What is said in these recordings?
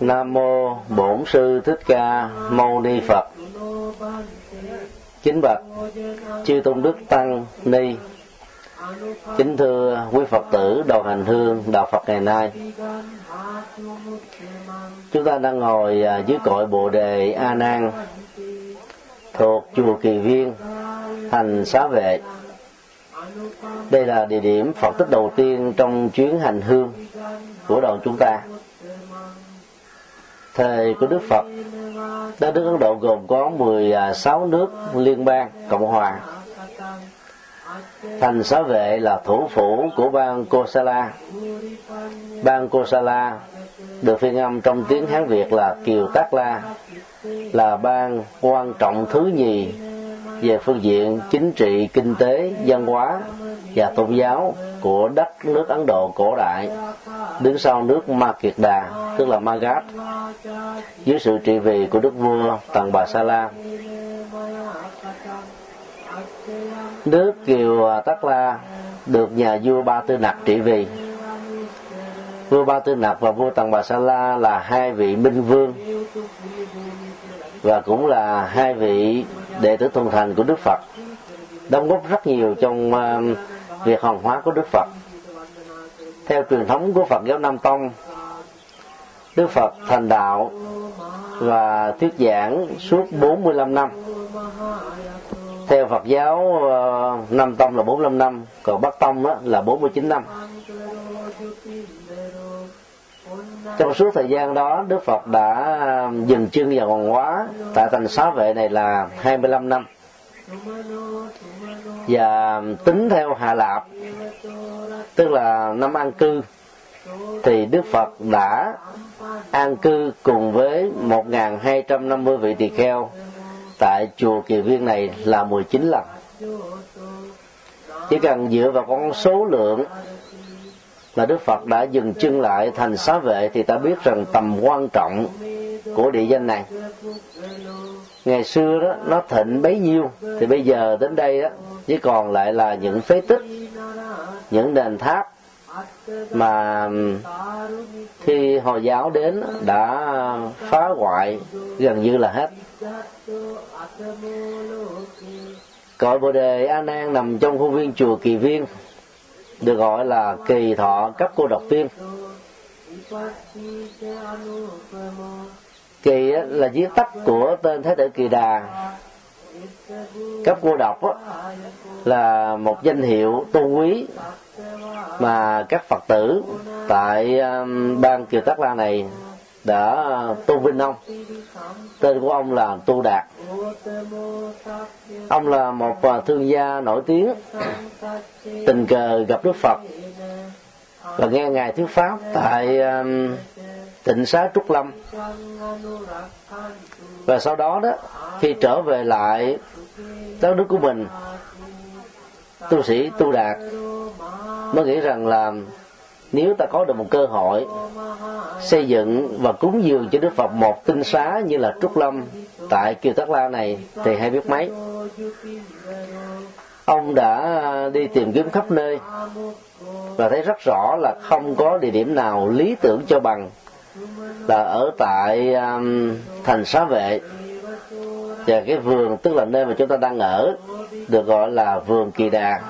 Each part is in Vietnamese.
Nam mô Bổn sư Thích Ca Mâu Ni Phật. chính bạch chư tôn đức tăng ni. Kính thưa quý Phật tử đầu hành hương đạo Phật ngày nay. Chúng ta đang ngồi à, dưới cội Bồ đề A Nan thuộc chùa Kỳ Viên, thành Xá Vệ. Đây là địa điểm Phật tích đầu tiên trong chuyến hành hương của đoàn chúng ta thời của Đức Phật. Đất nước Ấn Độ gồm có 16 à, nước liên bang cộng hòa. Thành xá vệ là thủ phủ của bang Kosala. Bang Kosala được phiên âm trong tiếng Hán Việt là Kiều Tác La, là bang quan trọng thứ nhì về phương diện chính trị, kinh tế, văn hóa và tôn giáo của đất nước Ấn Độ cổ đại. Đứng sau nước Ma Kiệt Đà tức là Magad dưới sự trị vì của đức vua Tần Bà Sa La. Nước Kiều Tắc La được nhà vua Ba Tư Nặc trị vì. Vua Ba Tư Nặc và vua Tần Bà Sa La là hai vị minh vương và cũng là hai vị đệ tử thuần thành của Đức Phật. Đóng góp rất nhiều trong à, việc hoàn hóa của Đức Phật. Theo truyền thống của Phật giáo Nam Tông, Đức Phật thành đạo và thuyết giảng suốt 45 năm. Theo Phật giáo à, Nam Tông là 45 năm, còn Bắc Tông là 49 năm. Trong suốt thời gian đó, Đức Phật đã à, dừng chân vào hoàng hóa tại thành xá vệ này là 25 năm và tính theo hạ lạp, tức là năm an cư, thì Đức Phật đã an cư cùng với 1.250 vị tỳ kheo tại chùa Kỳ Viên này là 19 lần. Chỉ cần dựa vào con số lượng là Đức Phật đã dừng chân lại thành xá vệ thì ta biết rằng tầm quan trọng của địa danh này. Ngày xưa đó nó thịnh bấy nhiêu. Thì bây giờ đến đây đó chỉ còn lại là những phế tích, những đền tháp mà khi hồi giáo đến đã phá hoại gần như là hết. Cội bồ đề a nan nằm trong khuôn viên chùa kỳ viên được gọi là kỳ thọ cấp cô độc tiên kỳ là viết tắt của tên thế tử kỳ đà. Cấp cô độc là một danh hiệu tôn quý mà các phật tử tại um, bang kiều tắc la này đã tôn vinh ông. Tên của ông là tu đạt. Ông là một à, thương gia nổi tiếng. Tình cờ gặp đức phật. Và nghe ngài thuyết pháp tại tỉnh tịnh xá trúc lâm. Và sau đó đó, khi trở về lại đất nước của mình, tu sĩ tu đạt, mới nghĩ rằng là nếu ta có được một cơ hội xây dựng và cúng dường cho Đức Phật một tinh xá như là Trúc Lâm tại Kiều Tất La này thì hay biết mấy. Ông đã đi tìm kiếm khắp nơi và thấy rất rõ là không có địa điểm nào lý tưởng cho bằng. Là ở tại um, thành xá vệ. Và cái vườn tức là nơi mà chúng ta đang ở được gọi là vườn kỳ đà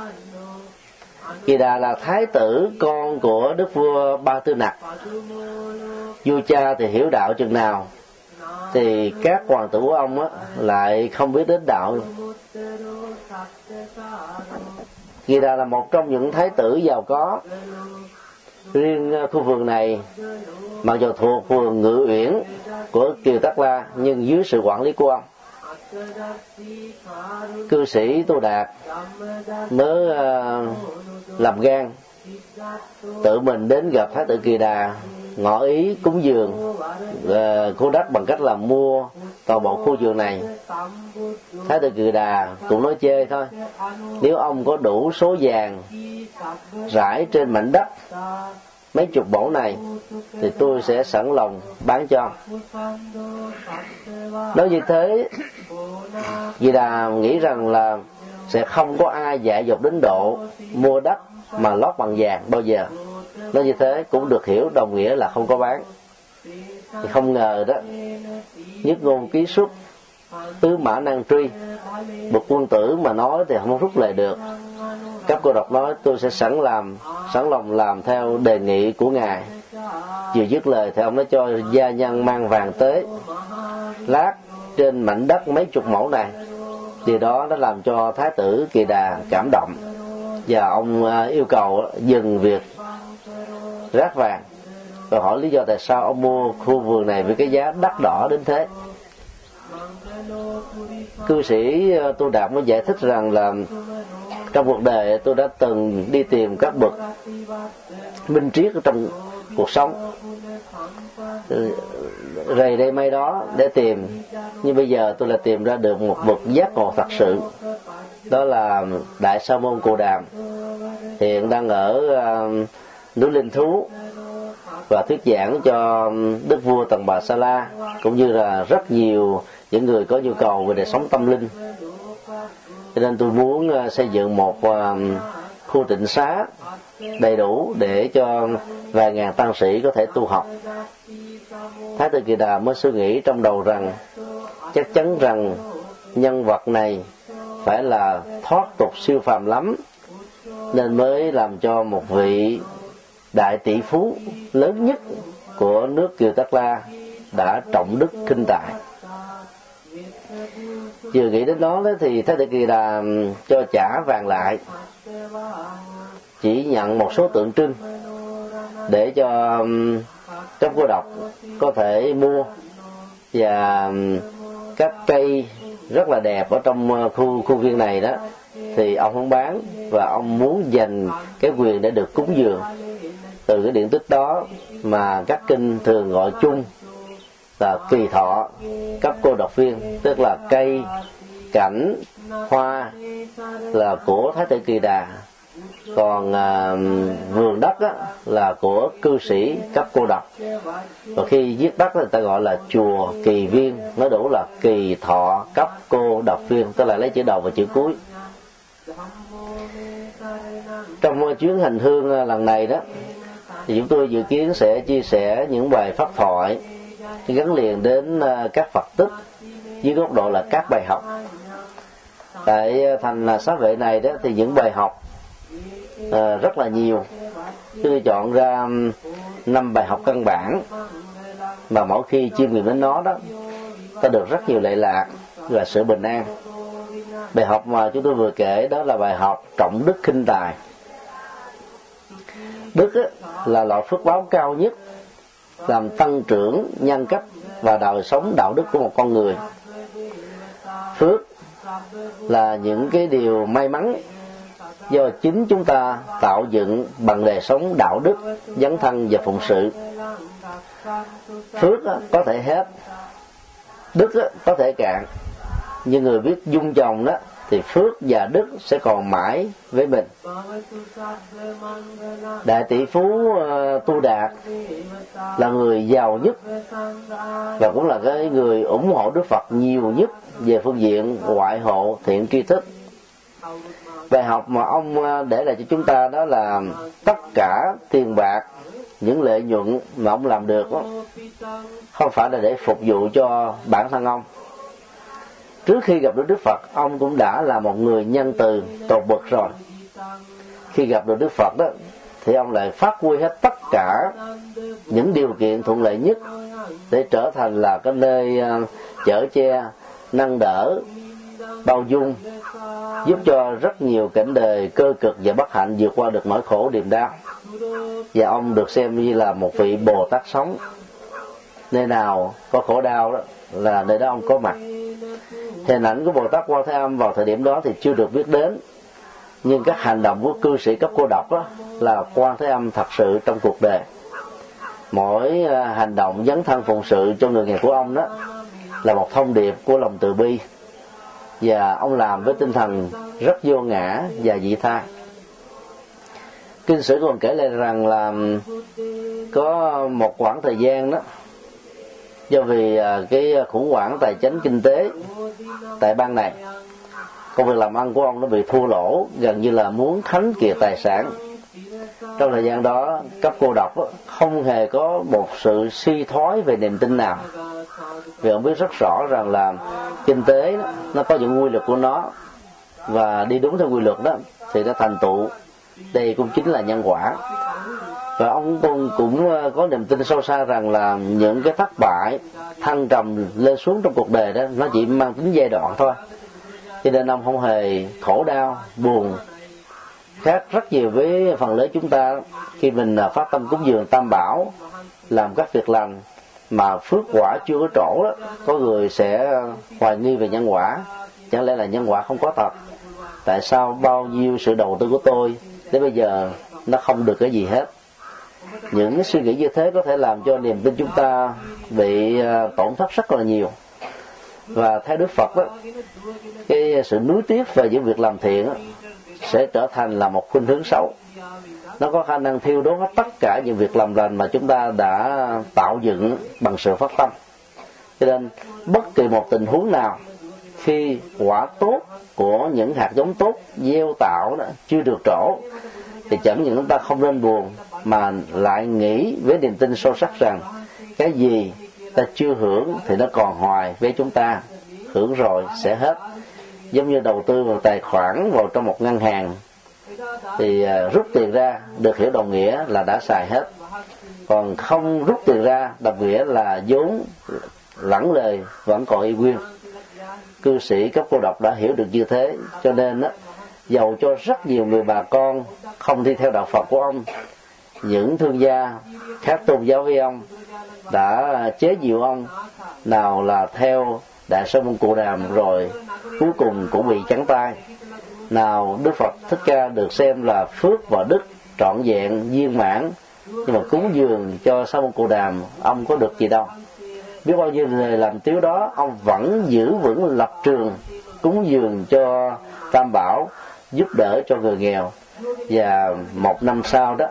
kỳ đà là thái tử con của đức vua ba tư nặc. Vua cha thì hiểu đạo chừng nào thì các hoàng tử của ông á, lại không biết đến đạo kỳ đà là một trong những thái tử giàu có. Riêng ờ, khu vườn này mặc dù thuộc vườn ngự uyển của kiều tắc la nhưng dưới sự quản lý của ông cư sĩ tu đạt mới uh, làm gan tự mình đến gặp thái tử kỳ đà ngỏ ý cúng dường uh, khu đất bằng cách là mua toàn bộ khu vườn này. Thái tử kỳ đà cũng nói chê thôi nếu ông có đủ số vàng rải trên mảnh đất mấy chục bổ này, thì tôi sẽ sẵn lòng bán cho. Nói như thế vì là nghĩ rằng là sẽ không có ai dạy dột đến độ mua đất mà lót bằng vàng bao giờ. Nói như thế cũng được hiểu đồng nghĩa là không có bán. Thì không ngờ đó, nhất ngôn ký xuất tứ mã năng truy một quân tử mà nói thì không rút lại được các cô độc nói tôi sẽ sẵn làm, sẵn lòng làm theo đề nghị của ngài. Vừa dứt lời thì ông nói cho gia nhân mang vàng tới, lát trên mảnh đất mấy chục mẫu này. Điều đó đã làm cho thái tử kỳ đà cảm động và ông à, yêu cầu dừng việc rác vàng. Và hỏi lý do tại sao ông mua khu vườn này với cái giá đắt đỏ đến thế. Cư sĩ à, tu đạt mới giải thích rằng là trong cuộc đời tôi đã từng đi tìm các bậc minh triết trong cuộc sống. Ừ, rầy đây may đó để tìm. Nhưng bây giờ tôi là tìm ra được một bậc giác ngộ thật sự. Đó là đại sa môn cù đàm. Hiện đang ở uh, núi linh thú và thuyết giảng cho đức vua tần bà sa la cũng như là rất nhiều những người có nhu cầu về đời sống tâm linh cho nên tôi muốn ờ, xây dựng một ờ, khu tịnh xá đầy đủ để cho vài ngàn tăng sĩ có thể tu học. Thái tử kỳ đà mới suy nghĩ trong đầu rằng, chắc chắn rằng nhân vật này phải là thoát tục siêu phàm lắm, nên mới làm cho một vị đại tỷ phú lớn nhất của nước kiều Tắc la đã trọng đức kinh tài vừa nghĩ đến đó thì thái tử kỳ đà cho trả vàng lại. Chỉ nhận một số tượng trưng để cho các cô độc có thể mua. Và các cây rất là đẹp ở trong khu khu viên này đó. Thì ông không bán và ông muốn dành cái quyền để được cúng dường. Từ cái điện tích đó mà các kinh thường gọi chung là kỳ thọ các cô độc viên tức là cây cảnh hoa là của thái tử kỳ đà. Còn à, vườn đất á, là của cư sĩ cấp cô độc. Và khi giết đất người ta gọi là chùa kỳ viên nó đủ là kỳ thọ cấp cô độc viên tức là lấy chữ đầu và chữ cuối. Trong chuyến hành hương à, lần này đó thì chúng tôi dự kiến sẽ chia sẻ những bài pháp thoại gắn liền đến ờ, các phật tích dưới góc độ là các bài học. Tại ờ, thành ờ, xá vệ này đó thì những bài học à, rất là nhiều. Tôi chọn ra năm bài học căn bản. Mà mỗi khi chiêm nghiệm đến nó đó ta được rất nhiều lệ lạc và sự bình an. Bài học mà chúng tôi vừa kể đó là bài học trọng đức kinh tài. Đức á, là loại phước báo cao nhất làm tăng trưởng nhân cách và đời sống đạo đức của một con người. Phước là những cái điều may mắn do chính chúng ta tạo dựng bằng đời sống đạo đức, dấn thân và phụng sự. Phước có thể hết, đức có thể cạn. Nhưng người biết dung chồng đó thì phước và đức sẽ còn mãi với mình. Đại tỷ phú ờ, tu đạt là người giàu nhất và cũng là cái người ủng hộ đức phật nhiều nhất về phương diện ngoại hộ thiện tri thức. Bài học mà ông ờ, để lại cho chúng ta đó là tất cả tiền bạc những lợi nhuận mà ông làm được đó, không phải là để phục vụ cho bản thân ông trước khi gặp được đức phật, ông cũng đã là một người nhân từ, tột bậc rồi. Khi gặp được đức phật đó, thì ông lại phát huy hết tất cả những điều kiện thuận lợi nhất để trở thành là cái nơi ờ, chở che, nâng đỡ, bao dung, giúp cho rất nhiều cảnh đời cơ cực và bất hạnh vượt qua được nỗi khổ điềm đau. Và ông được xem như là một vị bồ tát sống. Nơi nào có khổ đau đó là nơi đó ông có mặt hình ảnh của bồ tát quan thế âm vào thời điểm đó thì chưa được biết đến. Nhưng các hành động của cư sĩ cấp cô độc đó là quan thế âm thật sự trong cuộc đời. Mỗi à, hành động dấn thân phụng sự cho người nghèo của ông đó là một thông điệp của lòng từ bi. Và ông làm với tinh thần rất vô ngã và dị tha. Kinh sử còn kể lại rằng là có một khoảng thời gian đó do vì à, cái khủng hoảng tài chính kinh tế tại bang này. Công việc làm ăn của ông nó bị thua lỗ, gần như là muốn thánh kiệt tài sản. Trong thời gian đó, cấp cô độc không hề có một sự suy thoái về niềm tin nào. Vì ông biết rất rõ rằng là kinh tế nó có những quy luật của nó. Và đi đúng theo quy luật đó, thì nó thành tựu. Đây cũng chính là nhân quả và ông cũng, cũng có niềm tin sâu xa rằng là những cái thất bại thăng trầm lên xuống trong cuộc đời đó nó chỉ mang tính giai đoạn thôi. Cho nên ông không hề khổ đau buồn. Khác rất nhiều với phần lớn chúng ta khi mình ờ, phát tâm cúng dường tam bảo làm các việc lành mà phước quả chưa có trổ đó có người sẽ hoài nghi về nhân quả. Chẳng lẽ là nhân quả không có thật? Tại sao bao nhiêu sự đầu tư của tôi đến bây giờ nó không được cái gì hết? Những suy nghĩ như thế có thể làm cho niềm tin chúng ta bị à, tổn thất rất là nhiều. Và theo đức phật đó cái sự nuối tiếc về những việc làm thiện đó, sẽ trở thành là một khuynh hướng xấu. Nó có khả năng thiêu đốt hết tất cả những việc làm lành mà chúng ta đã tạo dựng bằng sự phát tâm. Cho nên bất kỳ một tình huống nào khi quả tốt của những hạt giống tốt gieo tạo đó chưa được trổ thì chẳng những chúng ta không nên buồn mà lại nghĩ với niềm tin sâu sắc rằng cái gì ta chưa hưởng thì nó còn hoài với chúng ta. Hưởng rồi sẽ hết. Giống như đầu tư vào tài khoản, vào trong một ngân hàng, thì à, rút tiền ra được hiểu đồng nghĩa là đã xài hết. Còn không rút tiền ra, đồng nghĩa là vốn lẳng lời vẫn còn y nguyên. Cư sĩ cấp cô độc đã hiểu được như thế, cho nên á, dầu cho rất nhiều người bà con không đi theo đạo phật của ông những thương gia khác tôn giáo với ông đã chế nhiều ông nào là theo đại sư môn cụ đàm rồi cuối cùng cũng bị trắng tay. Nào đức phật thích ca được xem là phước và đức trọn vẹn, viên mãn, nhưng mà cúng dường cho sa môn cụ đàm ông có được gì đâu. Biết bao nhiêu người làm tiếu đó, ông vẫn giữ vững lập trường cúng dường cho tam bảo, giúp đỡ cho người nghèo và một năm sau đó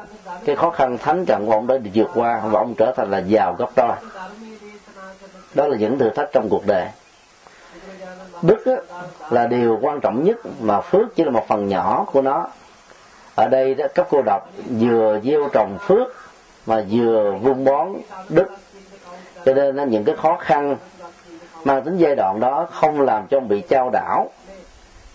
cái khó khăn thánh trận của ông đã được vượt qua và ông trở thành là giàu gấp đôi. Đó là những thử thách trong cuộc đời. Đức á, là điều quan trọng nhất mà phước chỉ là một phần nhỏ của nó. Ở đây đó các cô độc vừa gieo trồng phước mà vừa vun bón đức. Cho nên những cái khó khăn mang tính giai đoạn đó không làm cho ông bị trao đảo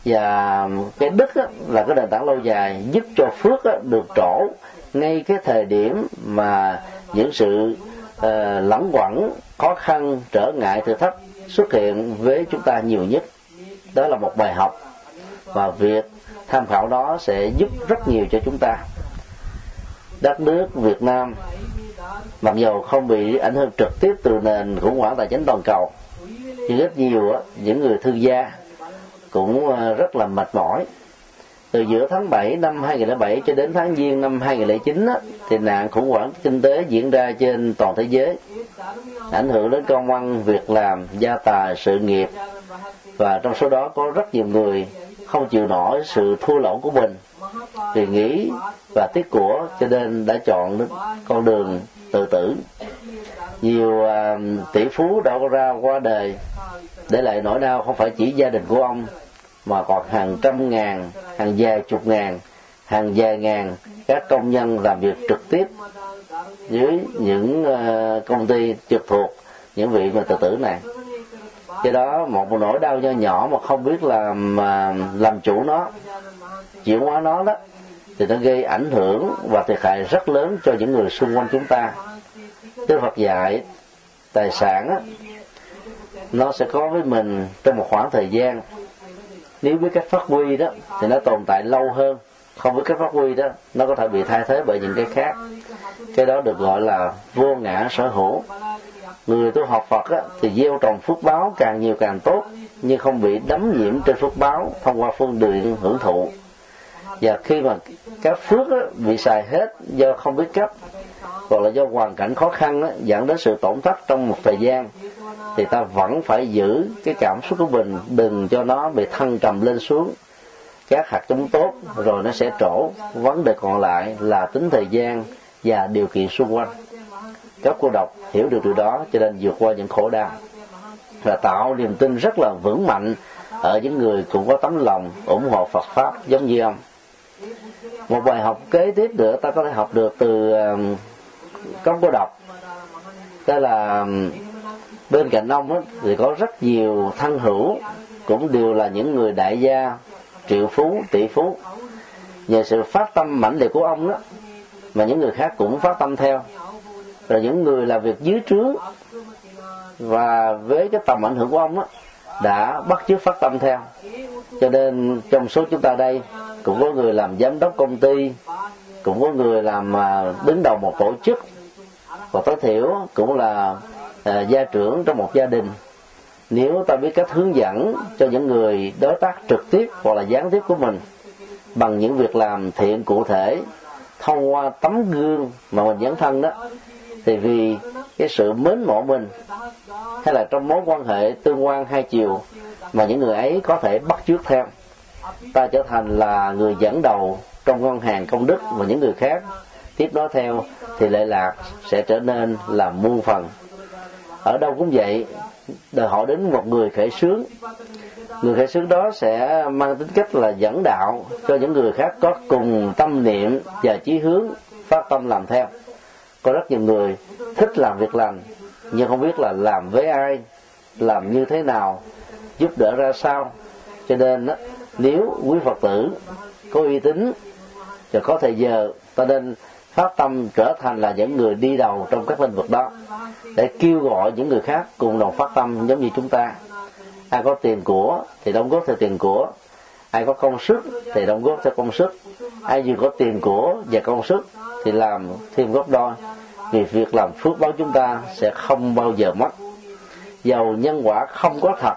và cái đức á, là cái nền tảng lâu dài giúp cho phước á, được trổ ngay cái thời điểm mà những sự uh, lẳng quẩn khó khăn trở ngại thử thách xuất hiện với chúng ta nhiều nhất. Đó là một bài học và việc tham khảo đó sẽ giúp rất nhiều cho chúng ta. Đất nước Việt Nam mặc dù không bị ảnh hưởng trực tiếp từ nền khủng hoảng tài chính toàn cầu nhưng rất nhiều những người thương gia cũng à, rất là mệt mỏi. Từ giữa tháng 7 năm 2007 cho đến tháng Giêng năm 2009 á, thì nạn khủng hoảng kinh tế diễn ra trên toàn thế giới. Ảnh hưởng đến công ăn việc làm gia tài sự nghiệp. Và trong số đó có rất nhiều người không chịu nổi sự thua lỗ của mình. Vì nghĩ và tiếc của cho nên đã chọn con đường tự tử nhiều uh, tỷ phú đã ra qua đời. Để lại nỗi đau không phải chỉ gia đình của ông mà còn hàng trăm ngàn hàng vài chục ngàn hàng vài ngàn các công nhân làm việc trực tiếp dưới những uh, công ty trực thuộc những vị mà tự tử này. Do đó một nỗi đau nho nhỏ mà không biết làm mà làm chủ nó chuyển hóa nó đó thì nó gây ảnh hưởng và thiệt hại rất lớn cho những người xung quanh chúng ta. Đức Phật dạy tài sản á, nó sẽ có với mình trong một khoảng thời gian. Nếu biết cách phát huy đó thì nó tồn tại lâu hơn. Không biết cách phát huy đó nó có thể bị thay thế bởi những cái khác. Cái đó được gọi là vô ngã sở hữu. Người tu học Phật á, thì gieo trồng phước báo càng nhiều càng tốt nhưng không bị đấm nhiễm trên phước báo thông qua phương tiện hưởng thụ. Và khi mà các phước á, bị xài hết do không biết cách hoặc là do hoàn cảnh khó khăn đó dẫn đến sự tổn thất trong một thời gian, thì ta vẫn phải giữ cái cảm xúc của mình, đừng cho nó bị thăng trầm lên xuống. Các hạt giống tốt rồi nó sẽ trổ. Vấn đề còn lại là tính thời gian và điều kiện xung quanh. Các cô độc hiểu được điều đó, cho nên vượt qua những khổ đau. Và tạo niềm tin rất là vững mạnh ở những người cũng có tấm lòng ủng hộ Phật pháp giống như ông. Một bài học kế tiếp nữa ta có thể học được từ ờ, um, cô độc. Tức là bên cạnh ông ấy, thì có rất nhiều thân hữu cũng đều là những người đại gia triệu phú tỷ phú. Nhờ sự phát tâm mãnh liệt của ông đó mà những người khác cũng phát tâm theo. Rồi những người làm việc dưới trướng và với cái tầm ảnh hưởng của ông đó, đã bắt chước phát tâm theo. Cho nên trong số chúng ta đây cũng có người làm giám đốc công ty cũng có người làm à, đứng đầu một tổ chức. Và tối thiểu cũng là à, gia trưởng trong một gia đình. Nếu ta biết cách hướng dẫn cho những người đối tác trực tiếp hoặc là gián tiếp của mình bằng những việc làm thiện cụ thể thông qua tấm gương mà mình dấn thân đó thì vì cái sự mến mộ mình hay là trong mối quan hệ tương quan hai chiều mà những người ấy có thể bắt chước theo ta trở thành là người dẫn đầu trong ngân hàng công đức và những người khác tiếp đó theo, thì lệ lạc sẽ trở nên là muôn phần. Ở đâu cũng vậy đòi hỏi đến một người khởi sướng người khởi sướng đó sẽ mang tính cách là dẫn đạo cho những người khác có cùng tâm niệm và chí hướng phát tâm làm theo. Có rất nhiều người thích làm việc lành, nhưng không biết là làm với ai, làm như thế nào, giúp đỡ ra sao. Cho nên nếu quý phật tử có uy tín và có thời giờ, ta nên phát tâm trở thành là những người đi đầu trong các lĩnh vực đó, để kêu gọi những người khác cùng đồng phát tâm giống như chúng ta. Ai có tiền của thì đóng góp theo tiền của, ai có công sức thì đóng góp theo công sức. Ai vừa có tiền của và công sức thì làm thêm góp đôi. Vì việc làm phước báo chúng ta sẽ không bao giờ mất. Dầu nhân quả không có thật.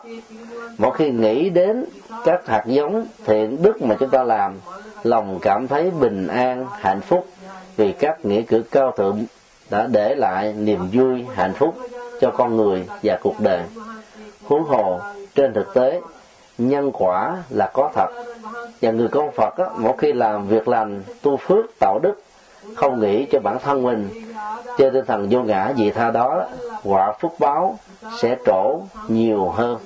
Mỗi khi nghĩ đến các hạt giống thiện đức mà chúng ta làm lòng cảm thấy bình an hạnh phúc vì các nghĩa cử cao thượng đã để lại niềm vui hạnh phúc cho con người và cuộc đời. Huống hồ trên thực tế nhân quả là có thật. Và người con phật á, mỗi khi làm việc lành tu phước tạo đức không nghĩ cho bản thân mình trên tinh thần vô ngã vị tha đó quả phúc báo sẽ trổ nhiều hơn.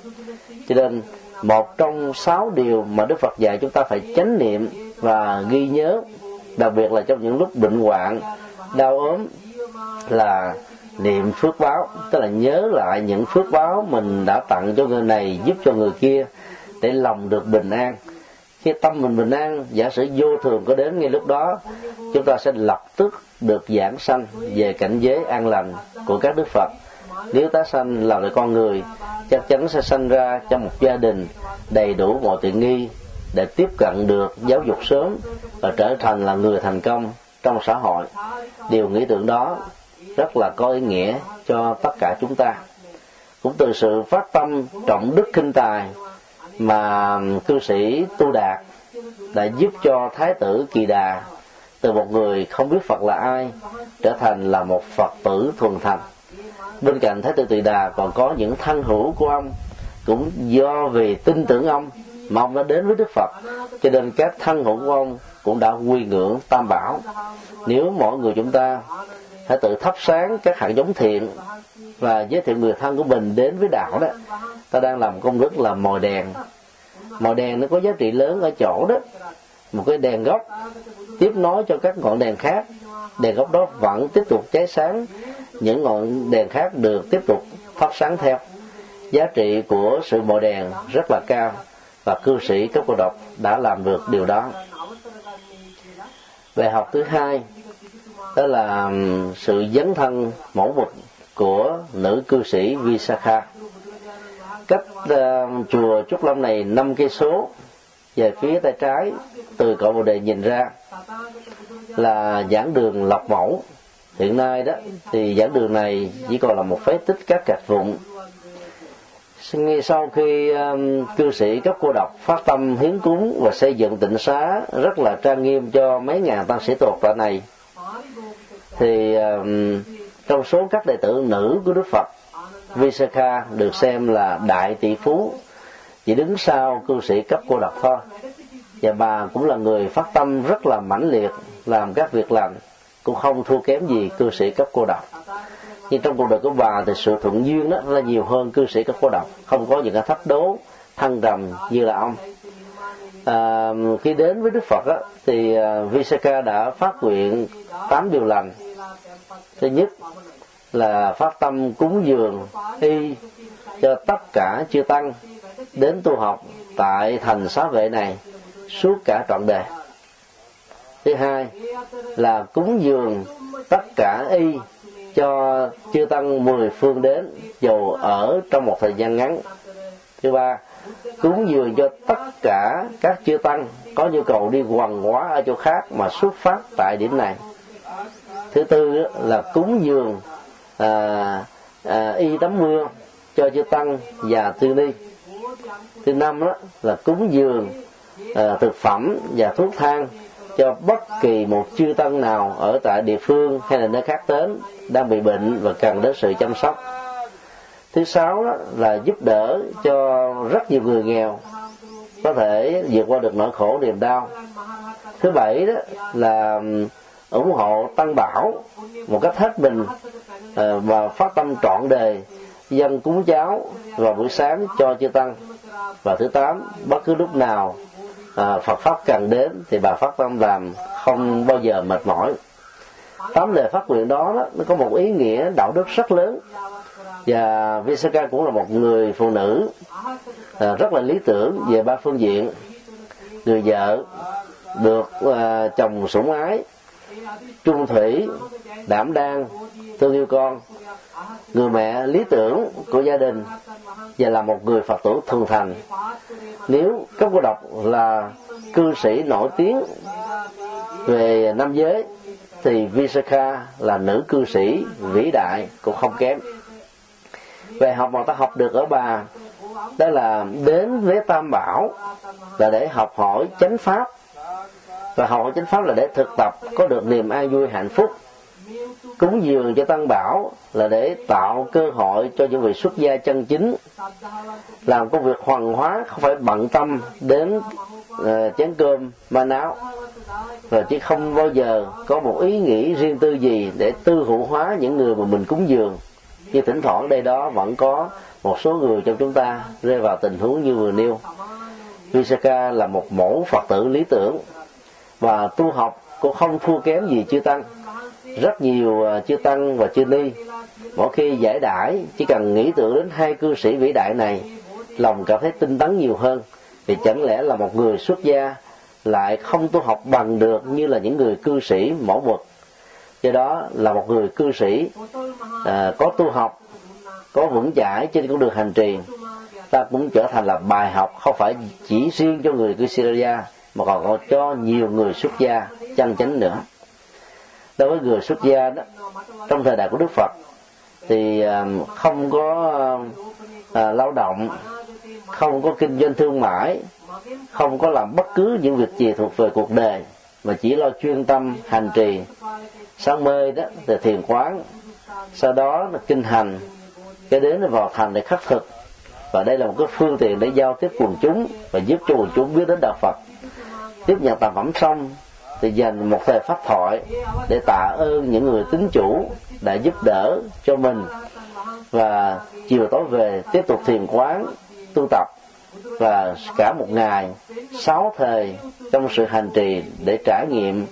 Cho nên một trong sáu điều mà đức phật dạy chúng ta phải chánh niệm và ghi nhớ, đặc biệt là trong những lúc bệnh hoạn, đau ốm, là niệm phước báo, tức là nhớ lại những phước báo mình đã tặng cho người này, giúp cho người kia để lòng được bình an. Khi tâm mình bình an, giả sử vô thường có đến ngay lúc đó, chúng ta sẽ lập tức được giảng sanh về cảnh giới an lành của các đức phật. Nếu tái sanh là loại con người, chắc chắn sẽ sanh ra trong một gia đình đầy đủ mọi tiện nghi để tiếp cận được giáo dục sớm và trở thành là người thành công trong xã hội. Điều nghĩ tưởng đó rất là có ý nghĩa cho tất cả chúng ta. Cũng từ sự phát tâm trọng đức kinh tài mà cư sĩ tu đạt đã giúp cho thái tử kỳ đà từ một người không biết phật là ai trở thành là một phật tử thuần thành. Bên cạnh thái tử tỳ đà còn có những thân hữu của ông cũng do vì tin tưởng ông mà ông đã đến với đức phật. Cho nên các thân hữu của ông cũng đã quy ngưỡng tam bảo. Nếu mỗi người chúng ta hãy tự thắp sáng các hạt giống thiện và giới thiệu người thân của mình đến với đạo đó, ta đang làm công đức là mồi đèn. Mồi đèn nó có giá trị lớn ở chỗ đó. Một cái đèn gốc tiếp nối cho các ngọn đèn khác. Đèn gốc đó vẫn tiếp tục cháy sáng. Những ngọn đèn khác được tiếp tục phát sáng theo. Giá trị của sự mồi đèn rất là cao và cư sĩ cấp cô độc đã làm được điều đó. Bài học thứ hai đó là sự dấn thân mẫu mực của nữ cư sĩ Visakha. Cách uh, chùa Trúc Lâm này năm cây số về phía tay trái từ cội bồ đề nhìn ra là giảng đường lọc mẫu. Hiện nay đó thì giảng đường này chỉ còn là một phế tích các gạch vụn ngay sau khi um, cư sĩ cấp cô độc phát tâm hiến cúng và xây dựng tịnh xá rất là trang nghiêm cho mấy ngàn tăng sĩ tuột tại này thì um, trong số các đệ tử nữ của đức phật Visakha được xem là đại tỷ phú. Chỉ đứng sau cư sĩ cấp cô độc thôi. Và bà cũng là người phát tâm rất là mãnh liệt làm các việc làm cũng không thua kém gì cư sĩ cấp cô độc nhưng trong cuộc đời của bà thì sự thuận duyên đó là nhiều hơn cư sĩ các cô độc. Không có những cái thách đố thăng trầm như là ông. À, khi đến với đức phật đó, thì à, visaka đã phát nguyện tám điều lành. Thứ nhất là phát tâm cúng dường y cho tất cả chư tăng đến tu học tại thành xá vệ này suốt cả trọn đời. Thứ hai là cúng dường tất cả y cho chư tăng mười phương đến dù ở trong một thời gian ngắn. Thứ ba cúng dường cho tất cả các chư tăng có nhu cầu đi quần hóa ở chỗ khác mà xuất phát tại điểm này. Thứ tư là cúng dường à, à, y tắm mưa cho chư tăng và tư ni. Thứ năm đó là cúng dường à, thực phẩm và thuốc thang cho bất kỳ một chư tăng nào ở tại địa phương hay là nơi khác đến đang bị bệnh và cần đến sự chăm sóc. Thứ sáu đó là giúp đỡ cho rất nhiều người nghèo có thể vượt qua được nỗi khổ niềm đau. Thứ bảy đó là ừ, ủng hộ tăng bảo một cách hết mình ờ, và phát tâm trọn đề dân cúng cháo vào buổi sáng cho chư tăng. Và thứ tám, bất cứ lúc nào à, Phật pháp cần đến thì bà phát tâm làm không bao giờ mệt mỏi. Tám lời phát nguyện đó, đó nó có một ý nghĩa đạo đức rất lớn. Và Visaka cũng là một người phụ nữ à, rất là lý tưởng về ba phương diện. Người vợ được à, chồng sủng ái trung thủy, đảm đang, thương yêu con. Người mẹ lý tưởng của gia đình và là một người phật tử thường thành. Nếu cấp cô độc là cư sĩ nổi tiếng về nam giới, thì Visakha là nữ cư sĩ vĩ đại cũng không kém. Về học mà ta học được ở bà, đó là đến với tam bảo là để học hỏi chánh pháp và học hỏi chánh pháp là để thực tập có được niềm an vui hạnh phúc. Cúng dường cho tăng bảo là để tạo cơ hội cho những vị xuất gia chân chính. Làm công việc hoàng hóa không phải bận tâm đến uh, chén cơm ma áo. Và chứ không bao giờ có một ý nghĩ riêng tư gì để tư hữu hóa những người mà mình cúng dường. Như thỉnh thoảng đây đó vẫn có một số người trong chúng ta rơi vào tình huống như vừa nêu. Visaka là một mẫu Phật tử lý tưởng và tu học cũng không thua kém gì chư tăng. Rất nhiều à, chư tăng và chư ni. Mỗi khi giải đãi chỉ cần nghĩ tưởng đến hai cư sĩ vĩ đại này lòng cảm thấy tinh tấn nhiều hơn. Thì chẳng lẽ là một người xuất gia lại không tu học bằng được như là những người cư sĩ mẫu mực do đó là một người cư sĩ à, có tu học có vững chãi trên con đường hành trì ta cũng trở thành là bài học không phải chỉ riêng cho người cư sĩ gia mà còn có cho nhiều người xuất gia chân chánh nữa. Đối với người xuất gia đó trong thời đại của đức phật thì à, không có à, lao động không có kinh doanh thương mại không có làm bất cứ những việc gì thuộc về cuộc đời mà chỉ lo chuyên tâm hành trì. Sáng mê đó thì thiền quán sau đó là kinh hành cái đến là vào thành để khắc thực. Và đây là một cái phương tiện để giao tiếp quần chúng và giúp cho quần chúng biết đến đạo Phật tiếp nhận tạp phẩm xong thì dành một thời pháp thoại để tạ ơn những người tín chủ đã giúp đỡ cho mình. Và chiều tối về tiếp tục thiền quán, tu tập. Và cả một ngày, sáu thời trong sự hành trì để trải nghiệm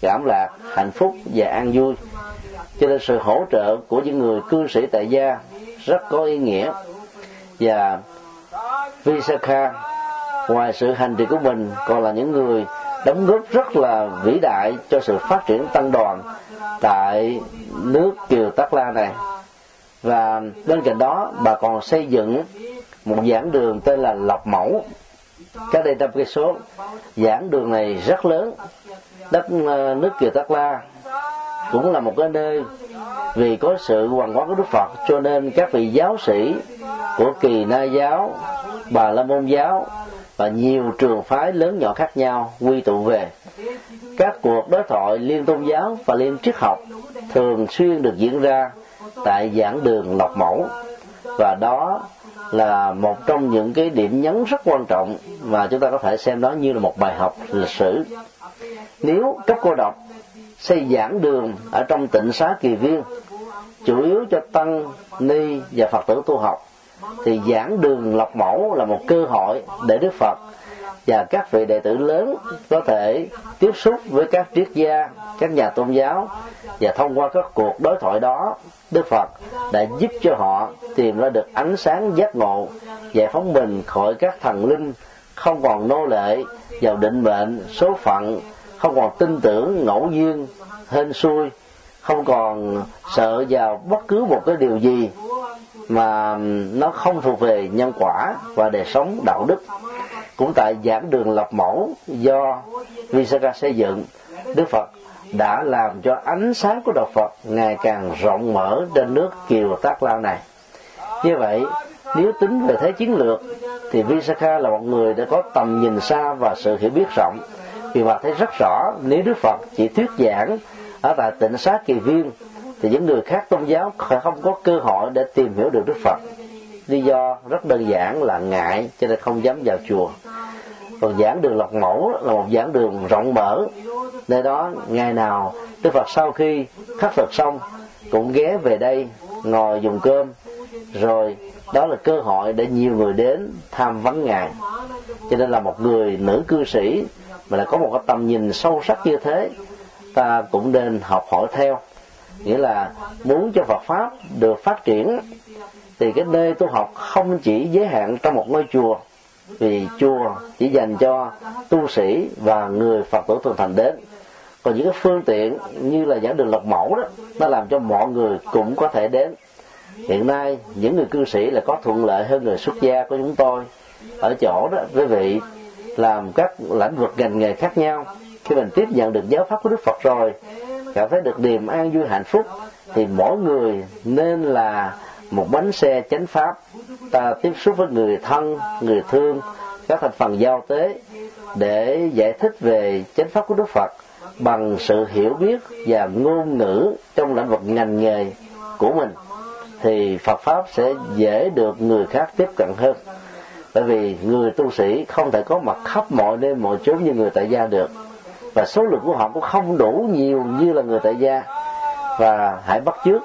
cảm lạc, hạnh phúc và an vui. Cho nên sự hỗ trợ của những người cư sĩ tại gia rất có ý nghĩa. Và Visakha ngoài sự hành trì của mình, còn là những người đóng góp rất là vĩ đại cho sự phát triển tăng đoàn tại nước Kiều Tắc La này. Và bên cạnh đó, bà còn xây dựng một giảng đường tên là Lọc Mẫu. Cách đây trăm cây số, giảng đường này rất lớn. Đất ờ, nước Kiều Tắc La cũng là một cái nơi vì có sự hoàng hóa của Đức Phật, cho nên các vị giáo sĩ của kỳ na giáo, bà la môn giáo và nhiều trường phái lớn nhỏ khác nhau quy tụ về. Các cuộc đối thoại liên tôn giáo và liên triết học thường xuyên được diễn ra tại giảng đường lọc mẫu. Và đó là một trong những cái điểm nhấn rất quan trọng mà chúng ta có thể xem đó như là một bài học lịch sử. Nếu các cô độc xây giảng đường ở trong tịnh xá kỳ viên, chủ yếu cho tăng, ni và phật tử tu học thì giảng đường lọc mẫu là một cơ hội để đức phật và các vị đệ tử lớn có thể tiếp xúc với các triết gia, các nhà tôn giáo và thông qua các cuộc đối thoại đó, đức phật đã giúp cho họ tìm ra được ánh sáng giác ngộ, giải phóng mình khỏi các thần linh không còn nô lệ vào định mệnh, số phận, không còn tin tưởng ngẫu duyên hên xui, không còn sợ vào bất cứ một cái điều gì mà nó không thuộc về nhân quả và đời sống đạo đức cũng tại giảng đường lập mẫu do Visakha xây dựng Đức Phật đã làm cho ánh sáng của đạo Phật ngày càng rộng mở trên nước Kiều Tác Lao này. Như vậy, nếu tính về thế chiến lược, thì Visakha là một người đã có tầm nhìn xa và sự hiểu biết rộng. Vì mà thấy rất rõ, nếu Đức Phật chỉ thuyết giảng ở tại tịnh xá kỳ viên, thì những người khác tôn giáo không có cơ hội để tìm hiểu được Đức Phật. Lý do rất đơn giản là ngại, cho nên không dám vào chùa. Còn giảng đường lọc mẫu là một giảng đường rộng mở. Nơi đó ngày nào đức phật sau khi khắc thực xong cũng ghé về đây ngồi dùng cơm. Rồi đó là cơ hội để nhiều người đến tham vấn ngài. Cho nên là một người nữ cư sĩ mà là có một cái tầm nhìn sâu sắc như thế ta cũng nên học hỏi theo nghĩa là muốn cho Phật pháp được phát triển, thì cái nơi tu học không chỉ giới hạn trong một ngôi chùa, vì chùa chỉ dành cho tu sĩ và người phật tử thường thành đến. Còn những cái phương tiện như là giảng đường lọc mẫu đó, nó làm cho mọi người cũng có thể đến. Hiện nay, những người cư sĩ là có thuận lợi hơn người xuất gia của chúng tôi. Ở chỗ đó, quý vị làm các lĩnh vực ngành nghề khác nhau. Khi mình tiếp nhận được giáo pháp của đức phật rồi cảm thấy được niềm an vui, hạnh phúc. Thì mỗi người nên là một bánh xe chánh pháp, ta tiếp xúc với người thân, người thương, các thành phần giao tế để giải thích về chánh pháp của đức phật bằng sự hiểu biết và ngôn ngữ trong lĩnh vực ngành nghề của mình. Thì Phật pháp sẽ dễ được người khác tiếp cận hơn. Bởi vì người tu sĩ không thể có mặt khắp mọi nơi, mọi chốn như người tại gia được và số lượng của họ cũng không đủ nhiều như là người tại gia. Và hãy bắt chước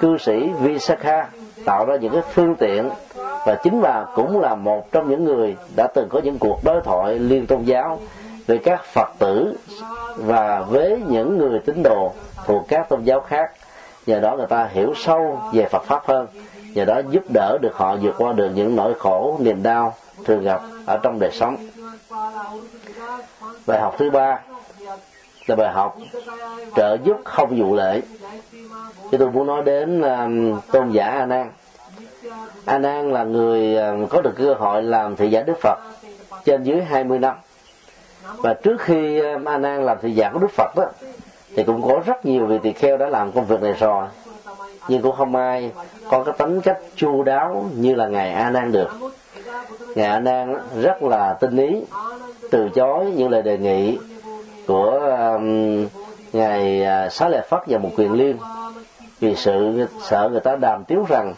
cư sĩ Visakha tạo ra những cái phương tiện. Và chính bà cũng là một trong những người đã từng có những cuộc đối thoại liên tôn giáo với các phật tử và với những người tín đồ thuộc các tôn giáo khác. Nhờ đó người ta hiểu sâu về phật pháp hơn. Nhờ đó giúp đỡ được họ vượt qua được những nỗi khổ, niềm đau thường gặp ở trong đời sống bài học thứ ba là bài học trợ giúp không vụ lệ. Chứ tôi muốn nói đến um, tôn giả a nan. A nan là người um, có được cơ hội làm thị giả đức phật trên dưới 20 năm. Và trước khi um, a nan làm thị giả của đức phật đó thì cũng có rất nhiều vị tỳ kheo đã làm công việc này rồi. Nhưng cũng không ai có cái tính cách chu đáo như là ngài a nan được. Ngài a nan rất là tinh ý từ chối những lời đề nghị của um, ngài uh, xá lợi phất và một quyền liên. Vì sự sợ người ta đàm tiếu rằng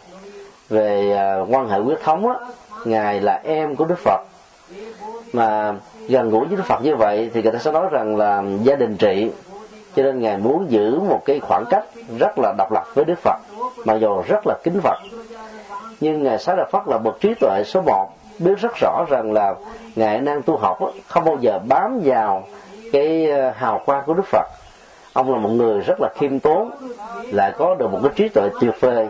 về uh, quan hệ huyết thống á ngài là em của đức phật. Mà gần gũi với đức phật như vậy thì người ta sẽ nói rằng là gia đình trị. Cho nên ngài muốn giữ một cái khoảng cách rất là độc lập với đức phật mặc dù rất là kính phật. Nhưng ngài xá lợi phất là bậc trí tuệ số một biết rất rõ rằng là ngài đang tu học không bao giờ bám vào cái ờ, hào quang của đức phật. Ông là một người rất là khiêm tốn lại có được một cái trí tuệ tuyệt vời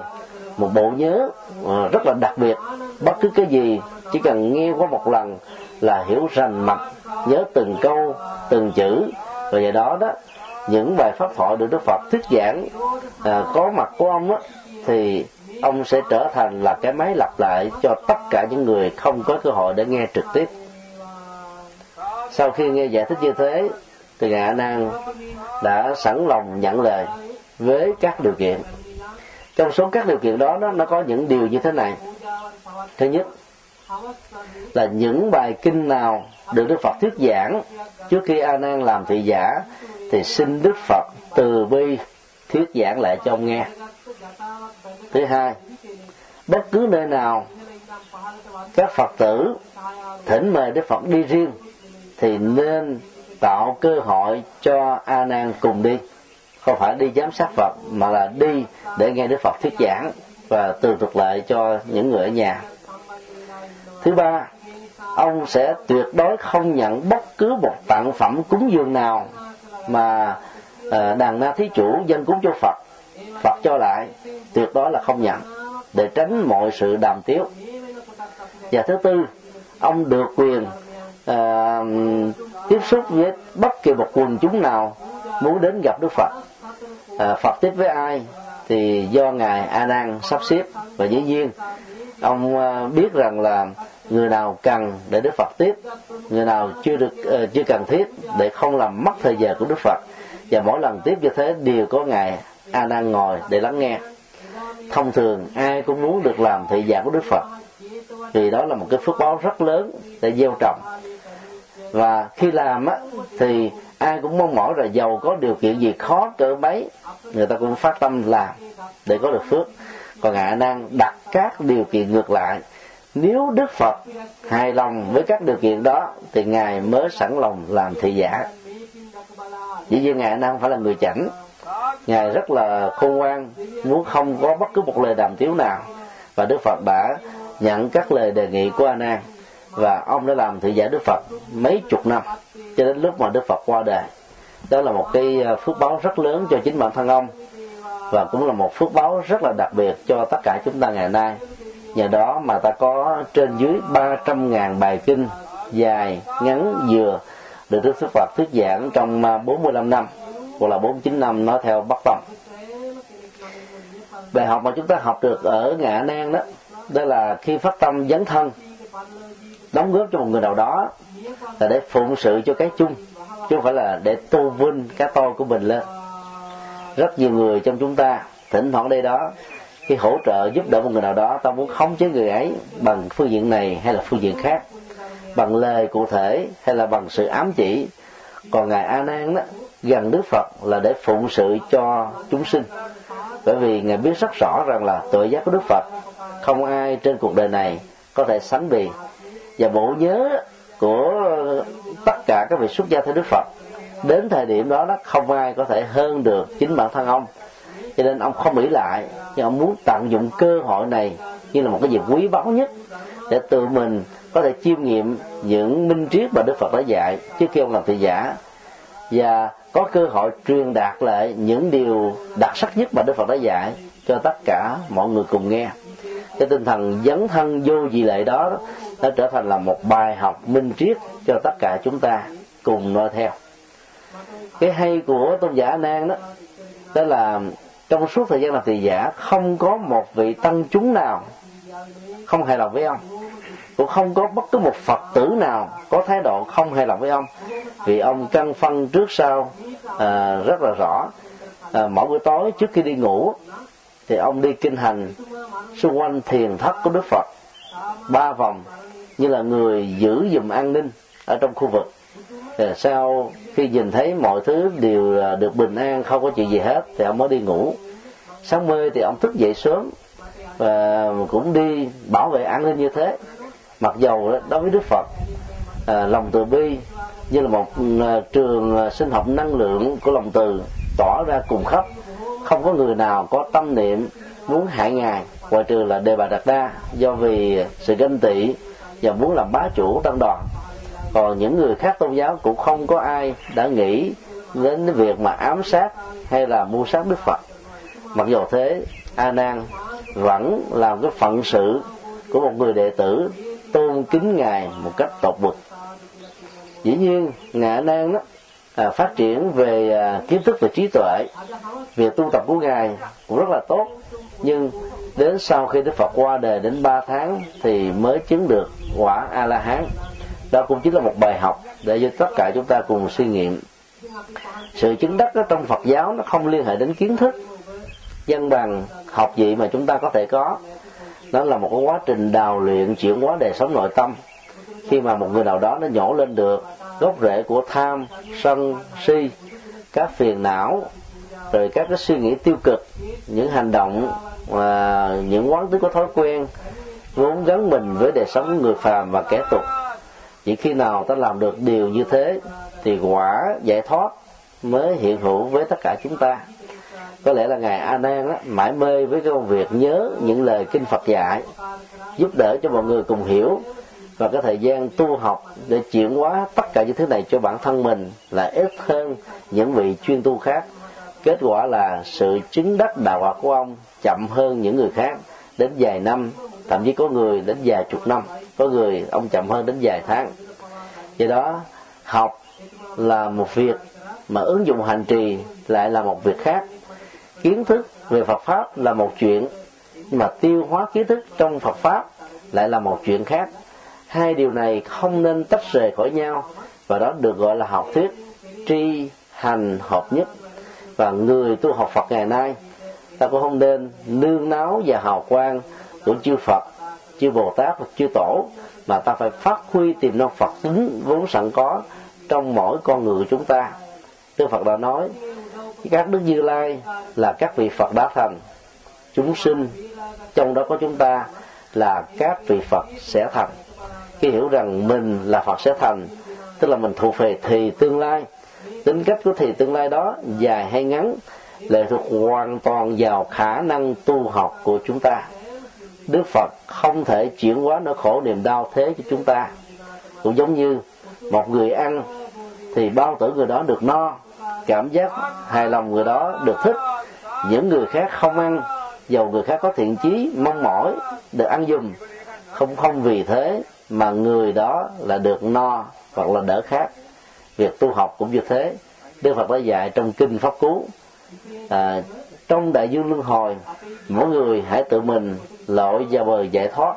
một bộ nhớ ờ, rất là đặc biệt. Bất cứ cái gì chỉ cần nghe qua một lần là hiểu rành mạch nhớ từng câu từng chữ. Và vậy đó đó những bài pháp thoại được đức phật thuyết giảng à, có mặt của ông đó, thì ông sẽ trở thành là cái máy lặp lại cho tất cả những người không có cơ hội để nghe trực tiếp. Sau khi nghe giải thích như thế thì ngài a nan đã sẵn lòng nhận lời với các điều kiện. Trong số các điều kiện đó, đó nó có những điều như thế này. Thứ nhất là những bài kinh nào được đức phật thuyết giảng trước khi a nan làm thị giả thì xin đức phật từ bi thuyết giảng lại cho ông nghe thứ hai, bất cứ nơi nào các phật tử thỉnh mời đức phật đi riêng thì nên tạo cơ hội cho a nan cùng đi. Không phải đi giám sát phật, mà là đi để nghe đức phật thuyết giảng và tường thuật lại cho những người ở nhà. Thứ ba, ông sẽ tuyệt đối không nhận bất cứ một tặng phẩm cúng dường nào mà ờ, đàn na thí chủ dân cúng cho phật phật cho lại tuyệt đối là không nhận để tránh mọi sự đàm tiếu. Và thứ tư ông được quyền à, tiếp xúc với bất kỳ một quần chúng nào muốn đến gặp đức phật. À, phật tiếp với ai thì do ngài a nan sắp xếp và dĩ nhiên ông à, biết rằng là người nào cần để đức phật tiếp người nào chưa được uh, chưa cần thiết để không làm mất thời giờ của đức phật. Và mỗi lần tiếp như thế đều có ngài a nan ngồi để lắng nghe. Thông thường, ai cũng muốn được làm thị giả của đức phật. Vì đó là một cái phước báo rất lớn để gieo trồng. Và khi làm á, thì ai cũng mong mỏi là giàu có điều kiện gì khó cỡ mấy người ta cũng phát tâm làm để có được phước. Còn ngài nan đặt các điều kiện ngược lại. Nếu đức phật hài lòng với các điều kiện đó, thì ngài mới sẵn lòng làm thị giả. Dĩ nhiên ngài đang phải là người chảnh ngài rất là khôn ngoan, muốn không có bất cứ một lời đàm tiếu nào. Và đức phật đã nhận các lời đề nghị của a nan. Và ông đã làm thị giả đức phật mấy chục năm, cho đến lúc mà đức phật qua đời. Đó là một cái ờ, phước báo rất lớn cho chính bản thân ông. Và cũng là một phước báo rất là đặc biệt cho tất cả chúng ta ngày nay. Nhờ đó mà ta có trên dưới 300.000 bài kinh dài, ngắn, vừa được Đức Phật thuyết giảng trong ờ, 45 năm hoặc là 49 năm, nó theo Bắc Tông bài học mà chúng ta học được ở ngã nan đó đó là khi phát tâm dấn thân, đóng góp cho một người nào đó, là để phụng sự cho cái chung, chứ không phải là để tô vinh cái to của mình lên. Rất nhiều người trong chúng ta, thỉnh thoảng đây đó, khi hỗ trợ giúp đỡ một người nào đó, ta muốn khống chế người ấy bằng phương diện này hay là phương diện khác, bằng lời cụ thể hay là bằng sự ám chỉ. Còn ngài a nan đó gần đức phật là để phụng sự cho chúng sinh. Bởi vì ngài biết rất rõ rằng là tội giác của đức phật, không ai trên cuộc đời này có thể sánh bì. Và bộ nhớ của tất cả các vị xuất gia theo đức phật, đến thời điểm đó nó không ai có thể hơn được chính bản thân ông. Cho nên ông không nghĩ lại, nhưng ông muốn tận dụng cơ hội này như là một cái dịp quý báu nhất để tự mình có thể chiêm nghiệm những minh triết mà đức phật đã dạy trước khi ông làm thị giả và có cơ hội truyền đạt lại những điều đặc sắc nhất mà đức phật đã dạy cho tất cả mọi người cùng nghe. Cái tinh thần dấn thân vô gì lệ đó nó trở thành là một bài học minh triết cho tất cả chúng ta cùng noi theo. Cái hay của tôn giả nan đó đó là trong suốt thời gian làm tỳ giả không có một vị tăng chúng nào không hài lòng với ông cũng không có bất cứ một phật tử nào có thái độ không hài lòng với ông. Vì ông căn phân trước sau à, rất là rõ. À, mỗi buổi tối trước khi đi ngủ thì ông đi kinh hành xung quanh thiền thất của đức phật. Ba vòng như là người giữ dùm an ninh ở trong khu vực. Rồi sau khi nhìn thấy mọi thứ đều được bình an không có chuyện gì hết thì ông mới đi ngủ. Sáng mơ thì ông thức dậy sớm và cũng đi bảo vệ an ninh như thế mặc dầu đối với đức phật à, lòng từ bi như là một à, trường à, sinh học năng lượng của lòng từ tỏ ra cùng khắp không có người nào có tâm niệm muốn hại ngài ngoại trừ là đề bà đạt đa do vì sự ganh tị và muốn làm bá chủ tăng đoàn. Còn những người khác tôn giáo cũng không có ai đã nghĩ đến cái việc mà ám sát hay là mua sát đức phật. Mặc dù thế a nan vẫn làm cái phận sự của một người đệ tử tôn kính ngài một cách tột bực. Dĩ nhiên ngài đang nan đó à, phát triển về à, kiến thức và trí tuệ việc tu tập của ngài cũng rất là tốt. Nhưng đến sau khi đức phật qua đời đến 3 tháng thì mới chứng được quả a la hán đó cũng chính là một bài học để cho tất cả chúng ta cùng suy nghiệm. Sự chứng đắc đó trong phật giáo nó không liên hệ đến kiến thức. Dân bằng học vị mà chúng ta có thể có nó là một cái quá trình đào luyện, chuyển hóa đời sống nội tâm. Khi mà một người nào đó nó nhổ lên được gốc rễ của tham, sân, si, các phiền não, rồi các cái suy nghĩ tiêu cực, những hành động và những quán tính có thói quen, vốn gắn mình với đời sống người phàm và kẻ tục. Chỉ khi nào ta làm được điều như thế thì quả giải thoát mới hiện hữu với tất cả chúng ta có lẽ là ngài a nan đó mãi mê với cái công việc nhớ những lời kinh phật dạy, giúp đỡ cho mọi người cùng hiểu và cái thời gian tu học để chuyển hóa tất cả những thứ này cho bản thân mình là ít hơn những vị chuyên tu khác. Kết quả là sự chứng đắc đạo quả của ông chậm hơn những người khác đến vài năm, thậm chí có người đến vài chục năm, có người ông chậm hơn đến vài tháng. Do đó, học là một việc mà ứng dụng hành trì lại là một việc khác kiến thức về Phật pháp là một chuyện, nhưng mà tiêu hóa kiến thức trong Phật pháp lại là một chuyện khác. Hai điều này không nên tách rời khỏi nhau, và đó được gọi là học thuyết tri hành hợp nhất. Và người tu học Phật ngày nay, ta cũng không nên nương náu và hào quang của chư Phật, chư Bồ Tát và chư Tổ, mà ta phải phát huy tiềm năng Phật tính vốn sẵn có trong mỗi con người của chúng ta. Đức Phật đã nói các đức Như Lai là các vị Phật đã thành. Chúng sinh, trong đó có chúng ta, là các vị Phật sẽ thành. Khi hiểu rằng mình là Phật sẽ thành, tức là mình thuộc về thì tương lai. Tính cách của thì tương lai đó dài hay ngắn lệ thuộc hoàn toàn vào khả năng tu học của chúng ta. Đức Phật không thể chuyển hóa nỗi khổ niềm đau thế cho chúng ta. Cũng giống như một người ăn, thì bao tử người đó được no cảm giác hài lòng người đó được thích. Những người khác không ăn dầu người khác có thiện chí mong mỏi được ăn dùm không không vì thế mà người đó là được no hoặc là đỡ khác việc tu học cũng như thế. Đức phật đã dạy trong kinh pháp cú à, trong đại dương luân hồi mỗi người hãy tự mình lội vào bờ giải thoát.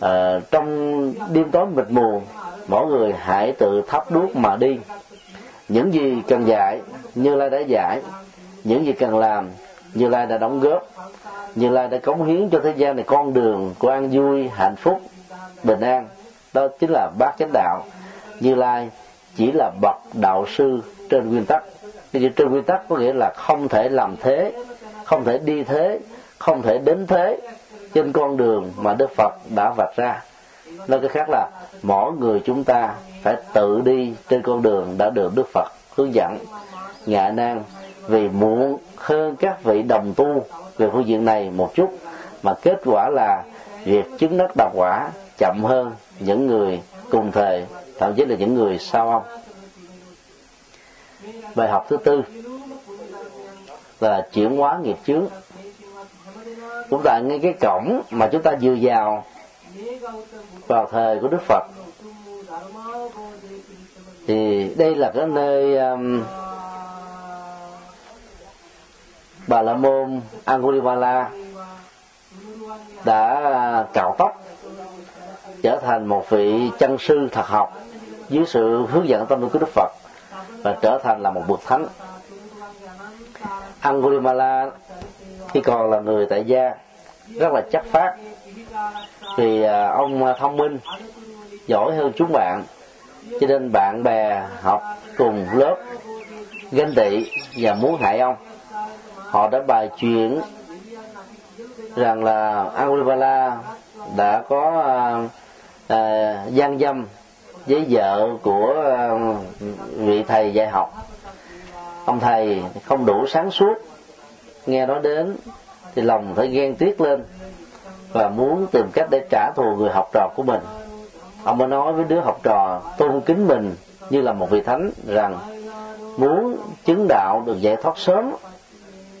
À, trong đêm tối mịt mù mỗi người hãy tự thắp đuốc mà đi những gì cần dạy như lai đã dạy những gì cần làm, như lai đã đóng góp. Như lai đã cống hiến cho thế gian này, con đường của an vui, hạnh phúc, bình an. Đó chính là bát chánh đạo. Như lai chỉ là bậc đạo sư trên nguyên tắc. Cái trên nguyên tắc có nghĩa là không thể làm thế, không thể đi thế, không thể đến thế trên con đường mà đức phật đã vạch ra. Nói cái khác là mỗi người chúng ta phải tự đi trên con đường đã được đức phật hướng dẫn. Ngạ nan, vì muộn hơn các vị đồng tu về phương diện này một chút, mà kết quả là việc chứng đắc đạo quả chậm hơn những người cùng thời, thậm chí là những người sau ông. Bài học thứ tư là chuyển hóa nghiệp chướng. Cũng ta ngay cái cổng mà chúng ta vừa vào vào thời của đức phật thì đây là cái nơi um, bà la môn angulimala đã cạo tóc trở thành một vị chân sư thật học dưới sự hướng dẫn tâm linh của đức phật và trở thành là một bậc thánh. Angulimala khi còn là người tại gia rất là chắc phát thì à, ông à, thông minh giỏi hơn chúng bạn cho nên bạn bè học cùng lớp ganh tị và muốn hại ông họ đã bài chuyện rằng là Angulimala đã có à, à, gian dâm với vợ của à, vị thầy dạy học. Ông thầy không đủ sáng suốt nghe nói đến thì lòng phải ghen tiếc lên và muốn tìm cách để trả thù người học trò của mình ông mới nói với đứa học trò, tôn kính mình như là một vị thánh rằng, muốn chứng đạo được giải thoát sớm,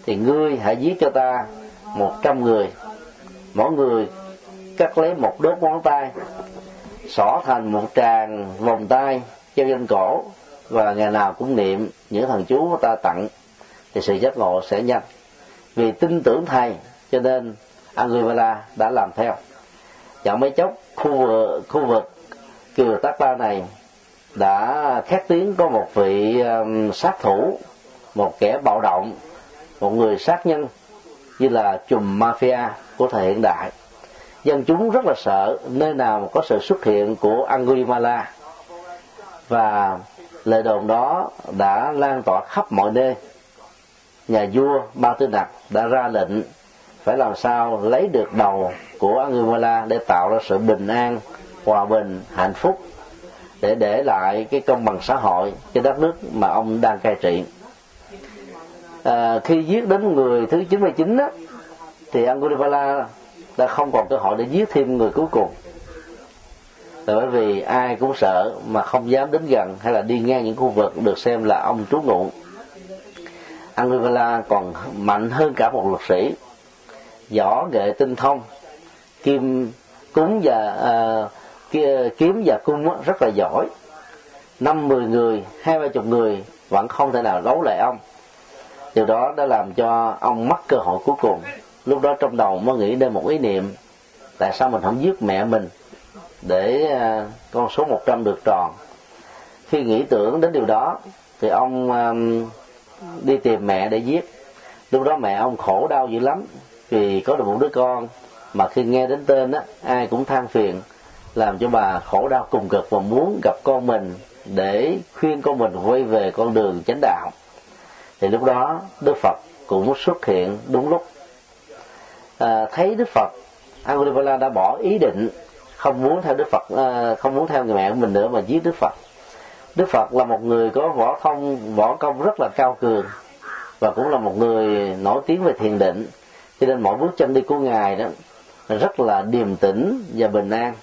thì ngươi hãy giết cho ta một trăm người. Mỗi người cắt lấy một đốt ngón tay, xỏ thành một tràng vòng tay treo trên cổ, và ngày nào cũng niệm những thần chú của ta tặng, thì sự giác ngộ sẽ nhanh. Vì tin tưởng thầy, cho nên Anguilla đã làm theo chẳng mấy chốc khu vực, khu vực kiều tác ba này đã khét tiếng có một vị um, sát thủ một kẻ bạo động một người sát nhân như là chùm mafia của thời hiện đại. Dân chúng rất là sợ nơi nào có sự xuất hiện của Angulimala. Và lời đồn đó đã lan tỏa khắp mọi nơi. Nhà vua ba tư nặc đã ra lệnh phải làm sao lấy được đầu của Angulimala để tạo ra sự bình an hòa bình hạnh phúc để để lại cái công bằng xã hội cho đất nước mà ông đang cai trị. À, khi giết đến người thứ 99 á, thì Angulimala đã không còn cơ hội để giết thêm người cuối cùng. Là bởi vì ai cũng sợ mà không dám đến gần hay là đi ngang những khu vực được xem là ông trú ngụ. Anguilla còn mạnh hơn cả một luật sĩ võ nghệ tinh thông. Kim cúng và uh, kiếm và cung rất là giỏi. Năm mười người hai ba chục người vẫn không thể nào đấu lại ông. Điều đó đã làm cho ông mất cơ hội cuối cùng. Lúc đó trong đầu mới nghĩ đến một ý niệm tại sao mình không giết mẹ mình để uh, con số 100 được tròn? Khi nghĩ tưởng đến điều đó thì ông um, đi tìm mẹ để giết. Lúc đó mẹ ông khổ đau dữ lắm vì có được một đứa con. Mà khi nghe đến tên á ai cũng than phiền làm cho bà khổ đau cùng cực và muốn gặp con mình để khuyên con mình quay về con đường chánh đạo. Thì lúc đó đức phật cũng xuất hiện đúng lúc. À, thấy đức phật Angulimala đã bỏ ý định không muốn theo đức phật à, không muốn theo người mẹ của mình nữa mà giết đức phật. Đức phật là một người có võ thông võ công rất là cao cường và cũng là một người nổi tiếng về thiền định cho nên mỗi bước chân đi của ngài đó rất là điềm tĩnh và bình an.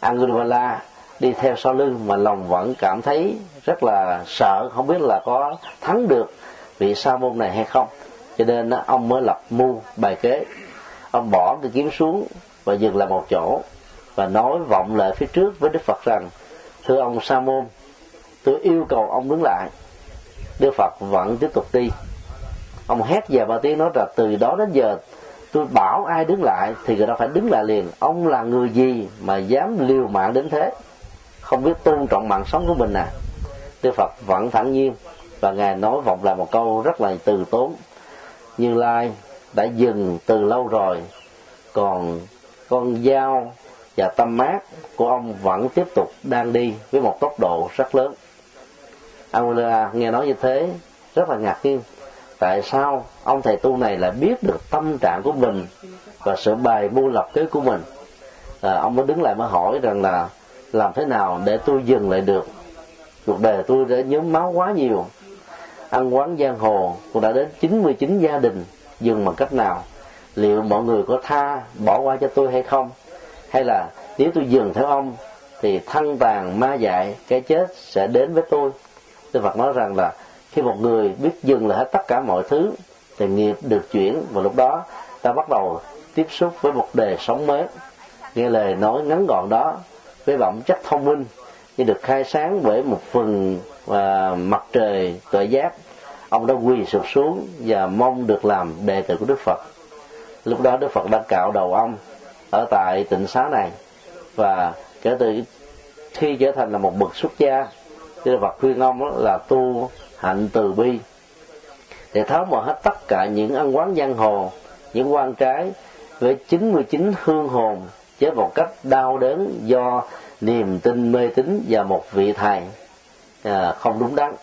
Angulimala đi theo sau lưng mà lòng vẫn cảm thấy rất là sợ, không biết là có thắng được vị sa môn này hay không. Cho nên ông mới lập mưu bài kế. Ông bỏ cái kiếm xuống và dừng lại một chỗ và nói vọng lại phía trước với đức phật rằng, thưa ông sa môn, tôi yêu cầu ông đứng lại. Đức phật vẫn tiếp tục đi ông hét về ba tiếng nói là từ đó đến giờ, tôi bảo ai đứng lại thì người đó phải đứng lại liền. Ông là người gì mà dám liều mạng đến thế? Không biết tôn trọng mạng sống của mình à? Đức phật vẫn thản nhiên và ngài nói vọng lại một câu rất là từ tốn. Như lai đã dừng từ lâu rồi, còn con dao và tâm mát của ông vẫn tiếp tục đang đi với một tốc độ rất lớn. Angela nghe nói như thế, rất là ngạc nhiên tại sao ông thầy tu này lại biết được tâm trạng của mình và sự bài bu lập kế của mình? À, ông mới đứng lại mới hỏi rằng là làm thế nào để tôi dừng lại được? Cuộc đời tôi đã nhóm máu quá nhiều. Ăn quán giang hồ cũng đã đến 99 gia đình. Dừng bằng cách nào? Liệu mọi người có tha bỏ qua cho tôi hay không? Hay là nếu tôi dừng theo ông thì thân tàn ma dại cái chết sẽ đến với tôi? Đức Phật nói rằng là khi một người biết dừng lại hết tất cả mọi thứ, thì nghiệp được chuyển và lúc đó ta bắt đầu tiếp xúc với một đề sống mới. Nghe lời nói ngắn gọn đó, với phẩm chất thông minh, như được khai sáng bởi một phần và mặt trời tuệ giác ông đã quỳ sụp xuống và mong được làm đệ tử của đức phật. Lúc đó đức phật đã cạo đầu ông ở tại tịnh xá này và kể từ khi trở thành là một bậc xuất gia, đức phật khuyên ông là tu hạnh từ bi. Để tháo mở hết tất cả những ăn quán giang hồ những quan trái với 99 hương hồn chết một cách đau đớn do niềm tin mê tín và một vị thầy à, không đúng đắn.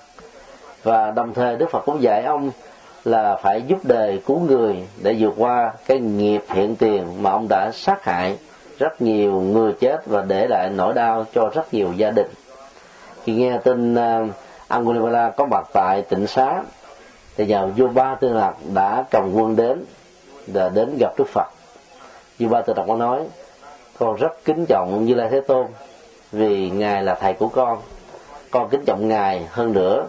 Và đồng thời đức phật cũng dạy ông là phải giúp đời cứu người để vượt qua cái nghiệp hiện tiền mà ông đã sát hại rất nhiều người chết và để lại nỗi đau cho rất nhiều gia đình. Khi nghe tin uh, Angulimala có mặt tại tịnh xá. Thì vào vua ba tư lạc đã cầm quân đến và đến gặp đức phật. Vua ba tư lạc có nói, con rất kính trọng như lai thế tôn vì ngài là thầy của con. Con kính trọng ngài hơn nữa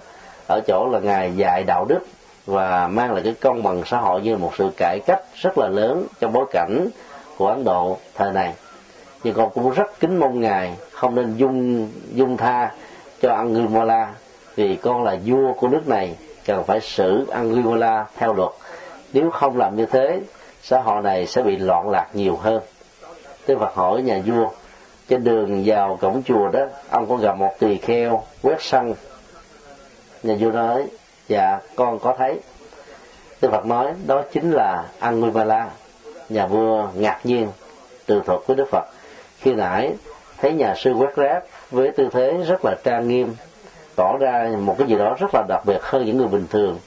ở chỗ là ngài dạy đạo đức và mang lại cái công bằng xã hội như một sự cải cách rất là lớn trong bối cảnh của ấn độ thời này. Nhưng con cũng rất kính mong ngài không nên dung dung tha cho Angulimala vì con là vua của nước này, cần phải xử Angulimala theo luật. Nếu không làm như thế, xã hội này sẽ bị loạn lạc nhiều hơn. Đức Phật hỏi nhà vua, trên đường vào cổng chùa đó, ông có gặp một tỳ kheo quét sân? Nhà vua nói dạ con có thấy. Đức Phật nói, đó chính là Angulimala nhà vua ngạc nhiên, từ thuật với Đức Phật. Khi nãy thấy nhà sư quét rác với tư thế rất là trang nghiêm tỏ ra một cái gì đó rất là đặc biệt hơn những người bình thường.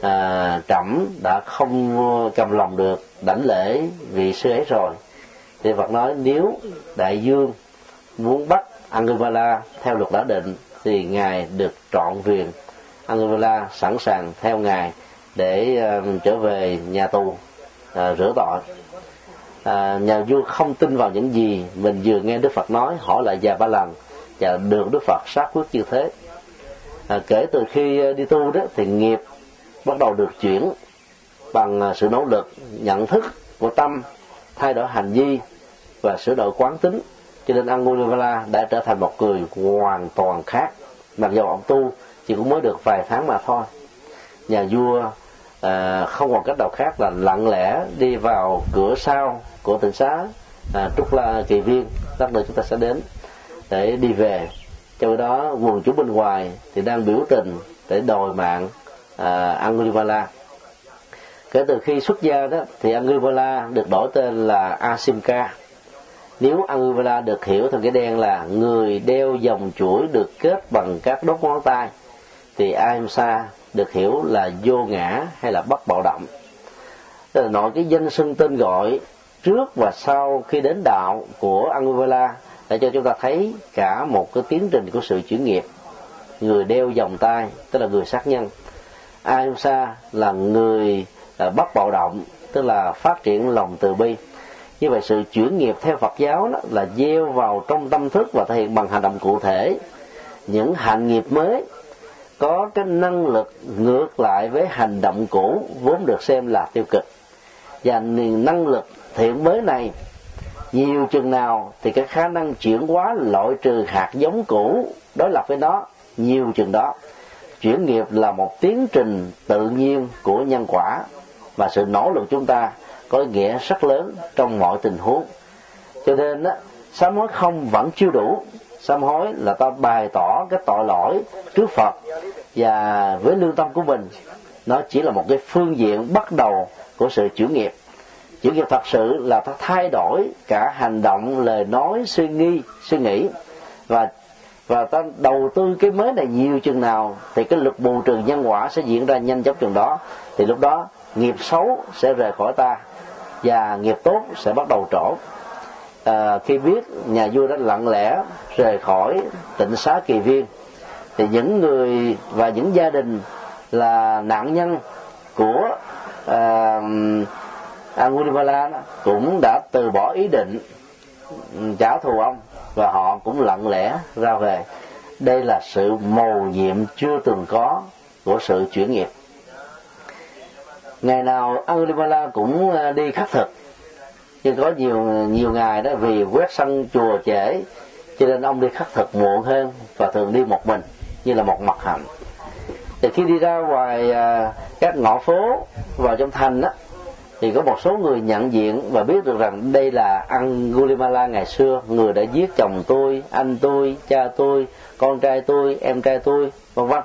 À, trẫm đã không cầm lòng được đảnh lễ vị sư ấy rồi. Thì Phật nói nếu đại dương muốn bắt Angulimala theo luật đã định thì ngài được trọn quyền Angulimala sẵn sàng theo ngài để uh, trở về nhà tù uh, rửa tội. Uh, nhà vua không tin vào những gì mình vừa nghe đức phật nói hỏi lại vài ba lần và được đức phật xác quyết như thế à, kể từ khi à, đi tu đó thì nghiệp bắt đầu được chuyển bằng à, sự nỗ lực nhận thức của tâm thay đổi hành vi và sửa đổi quán tính. Cho nên Angulimala đã trở thành một người hoàn toàn khác. Mặc dù ông tu chỉ cũng mới được vài tháng mà thôi. Nhà vua à, không còn cách nào khác là lặng lẽ đi vào cửa sau của tỉnh xá à, trúc la kỳ viên lát nữa chúng ta sẽ đến để đi về trong đó quần chúng bên ngoài thì đang biểu tình để đòi mạng à, Angulimala kể từ khi xuất gia đó thì Angulimala được đổi tên là Asimka. Nếu Angulimala được hiểu theo cái đen là người đeo dòng chuỗi được kết bằng các đốt ngón tay thì Ahimsa được hiểu là vô ngã hay là bất bạo động. Tức là nội cái danh xưng tên gọi trước và sau khi đến đạo của Angulimala để cho chúng ta thấy cả một cái tiến trình của sự chuyển nghiệp. Người đeo vòng tay, tức là người sát nhân. Ahimsa là người à, bất bạo động, tức là phát triển lòng từ bi. Như vậy sự chuyển nghiệp theo Phật giáo đó là gieo vào trong tâm thức và thể hiện bằng hành động cụ thể. Những hành nghiệp mới có cái năng lực ngược lại với hành động cũ vốn được xem là tiêu cực. Và năng lực thiện mới này nhiều chừng nào thì cái khả năng chuyển hóa loại trừ hạt giống cũ đối lập với nó nhiều chừng đó, chuyển nghiệp là một tiến trình tự nhiên của nhân quả. Và sự nỗ lực chúng ta có ý nghĩa rất lớn trong mọi tình huống. Cho nên á, sám hối không vẫn chưa đủ. Sám hối là ta bày tỏ cái tội lỗi trước phật và với lương tâm của mình. Nó chỉ là một cái phương diện bắt đầu của sự chuyển nghiệp chuyển việc thật sự là ta thay đổi cả hành động lời nói suy nghĩ, suy nghĩ. Và và ta đầu tư cái mới này nhiều chừng nào thì cái lực bù trừ nhân quả sẽ diễn ra nhanh chóng chừng đó. Thì lúc đó nghiệp xấu sẽ rời khỏi ta và nghiệp tốt sẽ bắt đầu trổ. À, khi biết nhà vua đã lặng lẽ rời khỏi tịnh xá kỳ viên thì những người và những gia đình là nạn nhân của à, À, Angulimala cũng đã từ bỏ ý định ừ, trả thù ông và họ cũng lặng lẽ ra về. Đây là sự mầu nhiệm chưa từng có của sự chuyển nghiệp. Ngày nào Angulimala cũng ờ, đi khắc thực. Nhưng có nhiều nhiều ngày đó vì quét sân chùa trễ, cho nên ông đi khắc thực muộn hơn và thường đi một mình, như là một mặt hạnh. Thì khi đi ra ngoài ờ, các ngõ phố vào trong thành đó thì có một số người nhận diện và biết được rằng đây là Angulimala ngày xưa. Người đã giết chồng tôi, anh tôi, cha tôi, con trai tôi, em trai tôi, vân vân.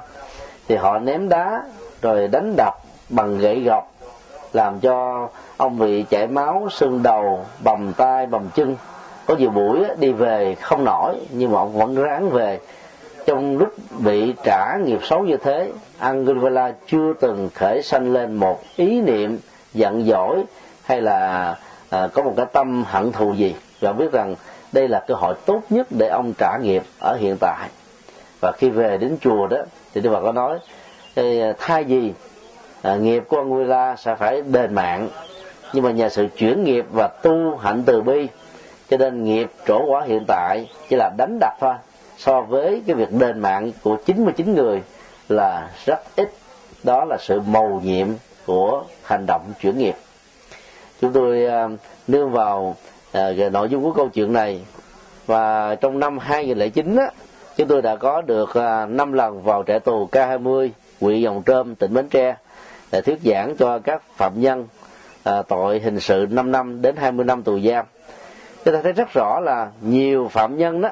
Thì họ ném đá rồi đánh đập bằng gậy gọc, làm cho ông bị chảy máu, sưng đầu, bầm tay, bầm chân. Có nhiều buổi đi về không nổi, nhưng mà ông vẫn ráng về. Trong lúc bị trả nghiệp xấu như thế Anguilla chưa từng khởi sanh lên một ý niệm giận dỗi hay là à, có một cái tâm hận thù gì và biết rằng đây là cơ hội tốt nhất để ông trả nghiệp ở hiện tại. Và khi về đến chùa đó thì Đức Phật có nói thay gì à, nghiệp của ông la sẽ phải đền mạng nhưng mà nhờ sự chuyển nghiệp và tu hạnh từ bi cho nên nghiệp trổ quả hiện tại chỉ là đánh đập thôi so với cái việc đền mạng của 99 người là rất ít. Đó là sự mầu nhiệm của hành động chuyển nghiệp. Chúng tôi à, nương vào à, nội dung của câu chuyện này. Và trong năm 2009 á, chúng tôi đã có được à, 5 lần vào trại tù K20 huyện Dòng Trơm tỉnh Bến Tre để thuyết giảng cho các phạm nhân à, tội hình sự 5 năm đến 20 năm tù giam. Chúng ta thấy rất rõ là nhiều phạm nhân đó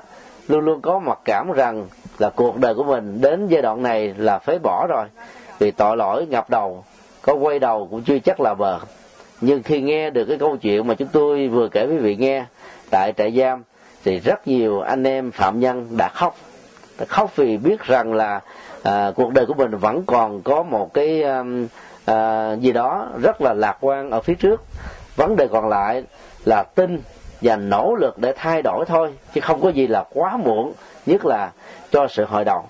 luôn luôn có mặc cảm rằng là cuộc đời của mình đến giai đoạn này là phế bỏ rồi vì tội lỗi ngập đầu có quay đầu cũng chưa chắc là bờ nhưng khi nghe được cái câu chuyện mà chúng tôi vừa kể với vị nghe tại trại giam thì rất nhiều anh em phạm nhân đã khóc. Đã khóc vì biết rằng là à, cuộc đời của mình vẫn còn có một cái um, à, gì đó rất là lạc quan ở phía trước. Vấn đề còn lại là tin và nỗ lực để thay đổi thôi chứ không có gì là quá muộn nhất là cho sự hội đầu.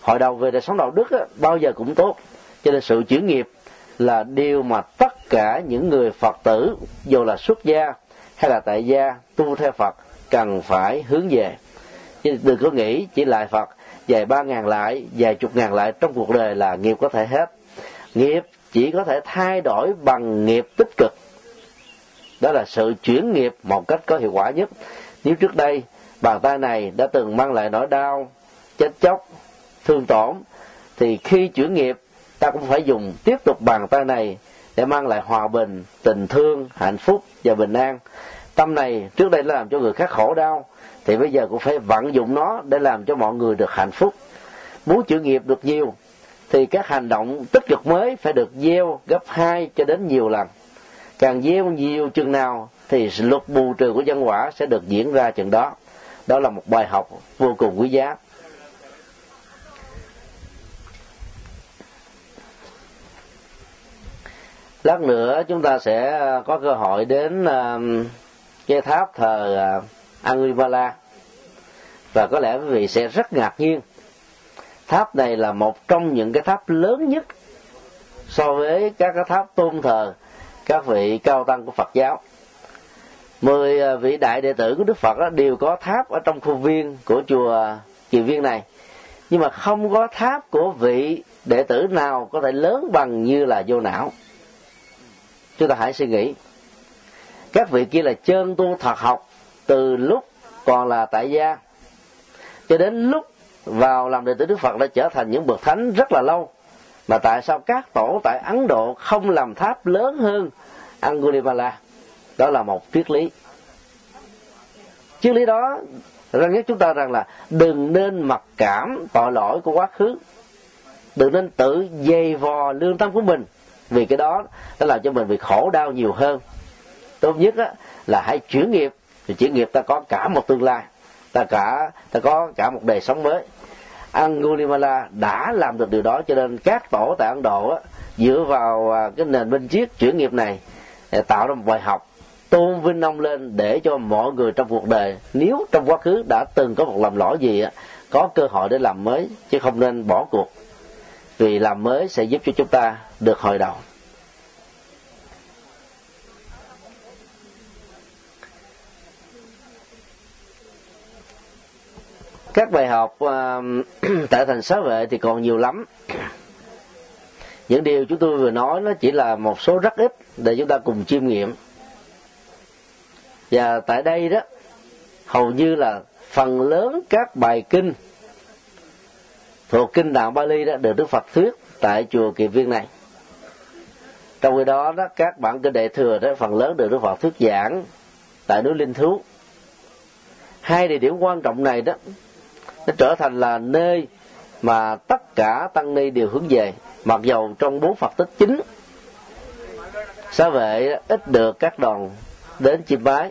Hội đầu về đời sống đạo đức á, bao giờ cũng tốt cho nên sự chuyển nghiệp là điều mà tất cả những người phật tử, dù là xuất gia hay là tại gia, tu theo phật cần phải hướng về. Chứ đừng có nghĩ chỉ lại phật, vài ba ngàn lại, vài chục ngàn lại trong cuộc đời là nghiệp có thể hết. Nghiệp chỉ có thể thay đổi bằng nghiệp tích cực. Đó là sự chuyển nghiệp một cách có hiệu quả nhất. Nếu trước đây, bàn tay này đã từng mang lại nỗi đau, chết chóc, thương tổn, thì khi chuyển nghiệp ta cũng phải dùng tiếp tục bàn tay này để mang lại hòa bình, tình thương, hạnh phúc và bình an. Tâm này trước đây đã làm cho người khác khổ đau, thì bây giờ cũng phải vận dụng nó để làm cho mọi người được hạnh phúc. Muốn chữ nghiệp được nhiều, thì các hành động tích cực mới phải được gieo gấp hai cho đến nhiều lần. Càng gieo nhiều chừng nào, thì luật bù trừ của nhân quả sẽ được diễn ra chừng đó. Đó là một bài học vô cùng quý giá. Lát nữa chúng ta sẽ ờ, có cơ hội đến cái tháp thờ ờ, Angulimala. Và có lẽ quý vị sẽ rất ngạc nhiên. Tháp này là một trong những cái tháp lớn nhất so với các cái tháp tôn thờ các vị cao tăng của Phật giáo. Mười ờ, vị đại đệ tử của Đức Phật đó, đều có tháp ở trong khu viên của chùa Kỳ Viên này. Nhưng mà không có tháp của vị đệ tử nào có thể lớn bằng như là vô não chúng ta hãy suy nghĩ. Các vị kia là chân tu thật học từ lúc còn là tại gia cho đến lúc vào làm đệ tử Đức Phật đã trở thành những bậc thánh rất là lâu. Mà tại sao các tổ tại Ấn Độ không làm tháp lớn hơn Angulimala? Đó là một triết lý. Triết lý đó ra nhắc chúng ta rằng là đừng nên mặc cảm tội lỗi của quá khứ. Đừng nên tự dày vò lương tâm của mình vì cái đó nó làm cho mình bị khổ đau nhiều hơn. Tốt nhất á, là hãy chuyển nghiệp. Thì chuyển nghiệp ta có cả một tương lai. Ta cả ta có cả một đời sống mới. Angulimala đã làm được điều đó cho nên các tổ tại Ấn Độ á, dựa vào à, cái nền minh triết chuyển nghiệp này để tạo ra một bài học tôn vinh ông lên để cho mọi người trong cuộc đời nếu trong quá khứ đã từng có một lầm lỗi gì á, có cơ hội để làm mới chứ không nên bỏ cuộc. Vì làm mới sẽ giúp cho chúng ta được hồi đầu. Các bài học um, uh, tại thành xá vệ thì còn nhiều lắm. Những điều chúng tôi vừa nói nó chỉ là một số rất ít để chúng ta cùng chiêm nghiệm. Và tại đây đó hầu như là phần lớn các bài kinh thuộc kinh đạo Bali đó được Đức Phật thuyết tại chùa Kỳ Viên này trong khi đó đó, các bản kinh đệ thừa đó, phần lớn được Đức Phật thuyết giảng tại núi Linh Thú. Hai địa điểm quan trọng này đó, nó trở thành là nơi mà tất cả tăng ni đều hướng về, mặc dầu trong bốn phật tích chính. Xá vệ ít được các đoàn đến chiêm bái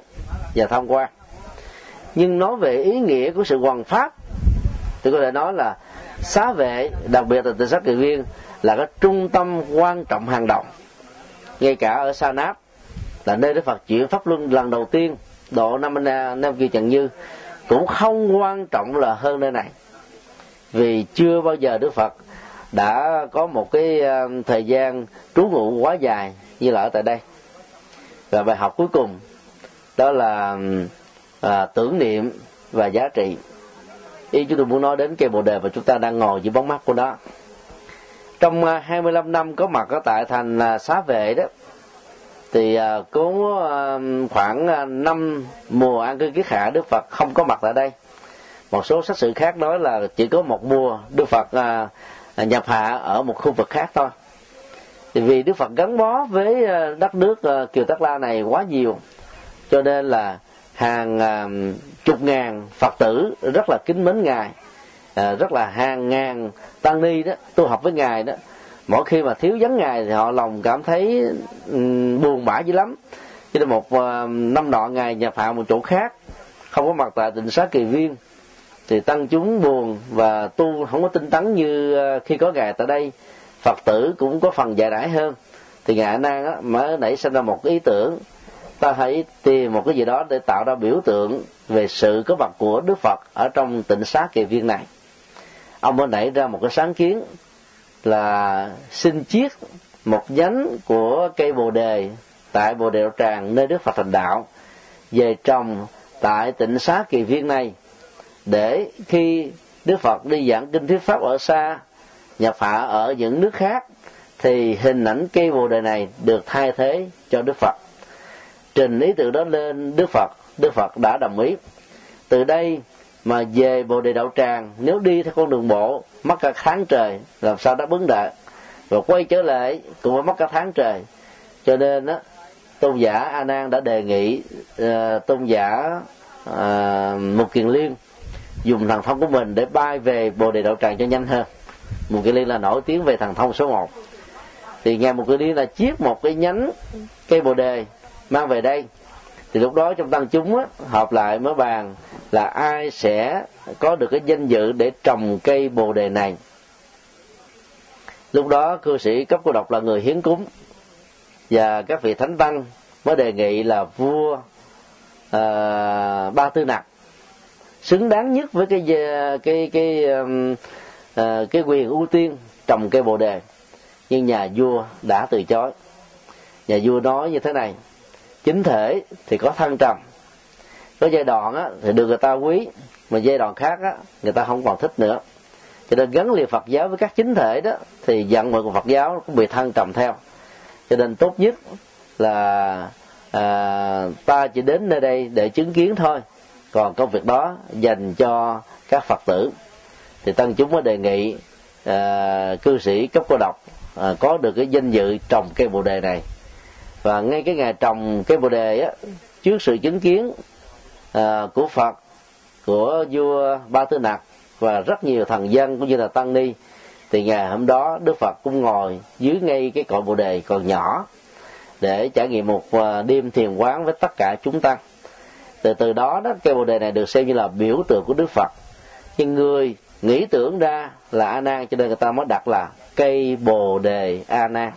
và tham quan. Nhưng nói về ý nghĩa của sự hoàn pháp, thì có thể nói là xá vệ, đặc biệt là tự sát kỳ viên, là cái trung tâm quan trọng hàng đầu ngay cả ở sa náp là nơi đức phật chuyển pháp luân lần đầu tiên độ năm nam à, kia chẳng như cũng không quan trọng là hơn nơi này. Vì chưa bao giờ đức phật đã có một cái à, thời gian trú ngụ quá dài như là ở tại đây. Và bài học cuối cùng đó là à, tưởng niệm và giá trị. Ý chúng tôi muốn nói đến cây bồ đề mà chúng ta đang ngồi dưới bóng mắt của nó trong à, 25 năm có mặt ở tại thành à, xá vệ đó, thì à, có khoảng năm mùa an cư kiết hạ đức phật không có mặt tại đây. Một số sách sử khác nói là chỉ có một mùa đức phật nhập hạ ở một khu vực khác thôi. Thì vì đức phật gắn bó với đất nước kiều Tắc la này quá nhiều, cho nên là hàng chục ngàn phật tử rất là kính mến ngài. Ờ, rất là hàng ngàn tăng ni đó tu học với ngài đó. Mỗi khi mà thiếu vắng ngài thì họ lòng cảm thấy um, buồn bã dữ lắm. Cho nên một uh, năm nọ ngài nhập hạ một chỗ khác không có mặt tại tịnh xá kỳ viên. Thì tăng chúng buồn và tu không có tinh tấn như ờ, khi có ngài tại đây. Phật tử cũng có phần dài đãi hơn. Thì ngài nan á mới nảy sinh ra một ý tưởng. Ta hãy tìm một cái gì đó để tạo ra biểu tượng về sự có mặt của đức phật ở trong tịnh xá kỳ viên này ông mới nảy ra một cái sáng kiến là xin chiết một nhánh của cây bồ đề tại bồ đề tràng nơi đức phật thành đạo về trồng tại tỉnh xá kỳ viên này để khi đức phật đi giảng kinh thuyết pháp ở xa, nhập phạ ở những nước khác, thì hình ảnh cây bồ đề này được thay thế cho đức phật. Trình ý tưởng đó lên, đức phật đức phật đã đồng ý. Từ đây mà về bồ đề đạo tràng nếu đi theo con đường bộ mất cả tháng trời làm sao đáp ứng được? Và quay trở lại cũng phải mất cả tháng trời. Cho nên á tôn giả a nan đã đề nghị uh, tôn giả ờ, uh, một kiền liên dùng thần thông của mình để bay về bồ đề đạo tràng cho nhanh hơn. Một kiền liên là nổi tiếng về thần thông số 1 thì ngài một kiền liên là chiết một cái nhánh cây bồ đề mang về đây thì lúc đó trong tăng chúng á, họp lại mới bàn là ai sẽ có được cái danh dự để trồng cây bồ đề này. Lúc đó cư sĩ cấp cô độc là người hiến cúng. Và các vị thánh tăng mới đề nghị là vua à, ba tư nặc xứng đáng nhất với cái cái cái um, à, cái quyền ưu tiên trồng cây bồ đề. Nhưng nhà vua đã từ chối. Nhà vua nói như thế này chính thể thì có thăng trầm. Có giai đoạn á, thì được người ta quý mà giai đoạn khác á, người ta không còn thích nữa. Cho nên gắn liền Phật giáo với các chính thể đó thì vận mọi của Phật giáo cũng bị thăng trầm theo. Cho nên tốt nhất là à, ta chỉ đến nơi đây để chứng kiến thôi. Còn công việc đó dành cho các Phật tử. Thì tăng chúng mới đề nghị à, cư sĩ cấp cô độc à, có được cái danh dự trồng cây bồ đề này và ngay cái ngày trồng cái bồ đề á trước sự chứng kiến à, của phật của vua ba tư nặc và rất nhiều thần dân cũng như là tăng ni thì ngày hôm đó đức phật cũng ngồi dưới ngay cái cội bồ đề còn nhỏ để trải nghiệm một à, đêm thiền quán với tất cả chúng tăng từ từ đó đó cây bồ đề này được xem như là biểu tượng của đức phật. Nhưng người nghĩ tưởng ra là a nan cho nên người ta mới đặt là cây bồ đề a nan.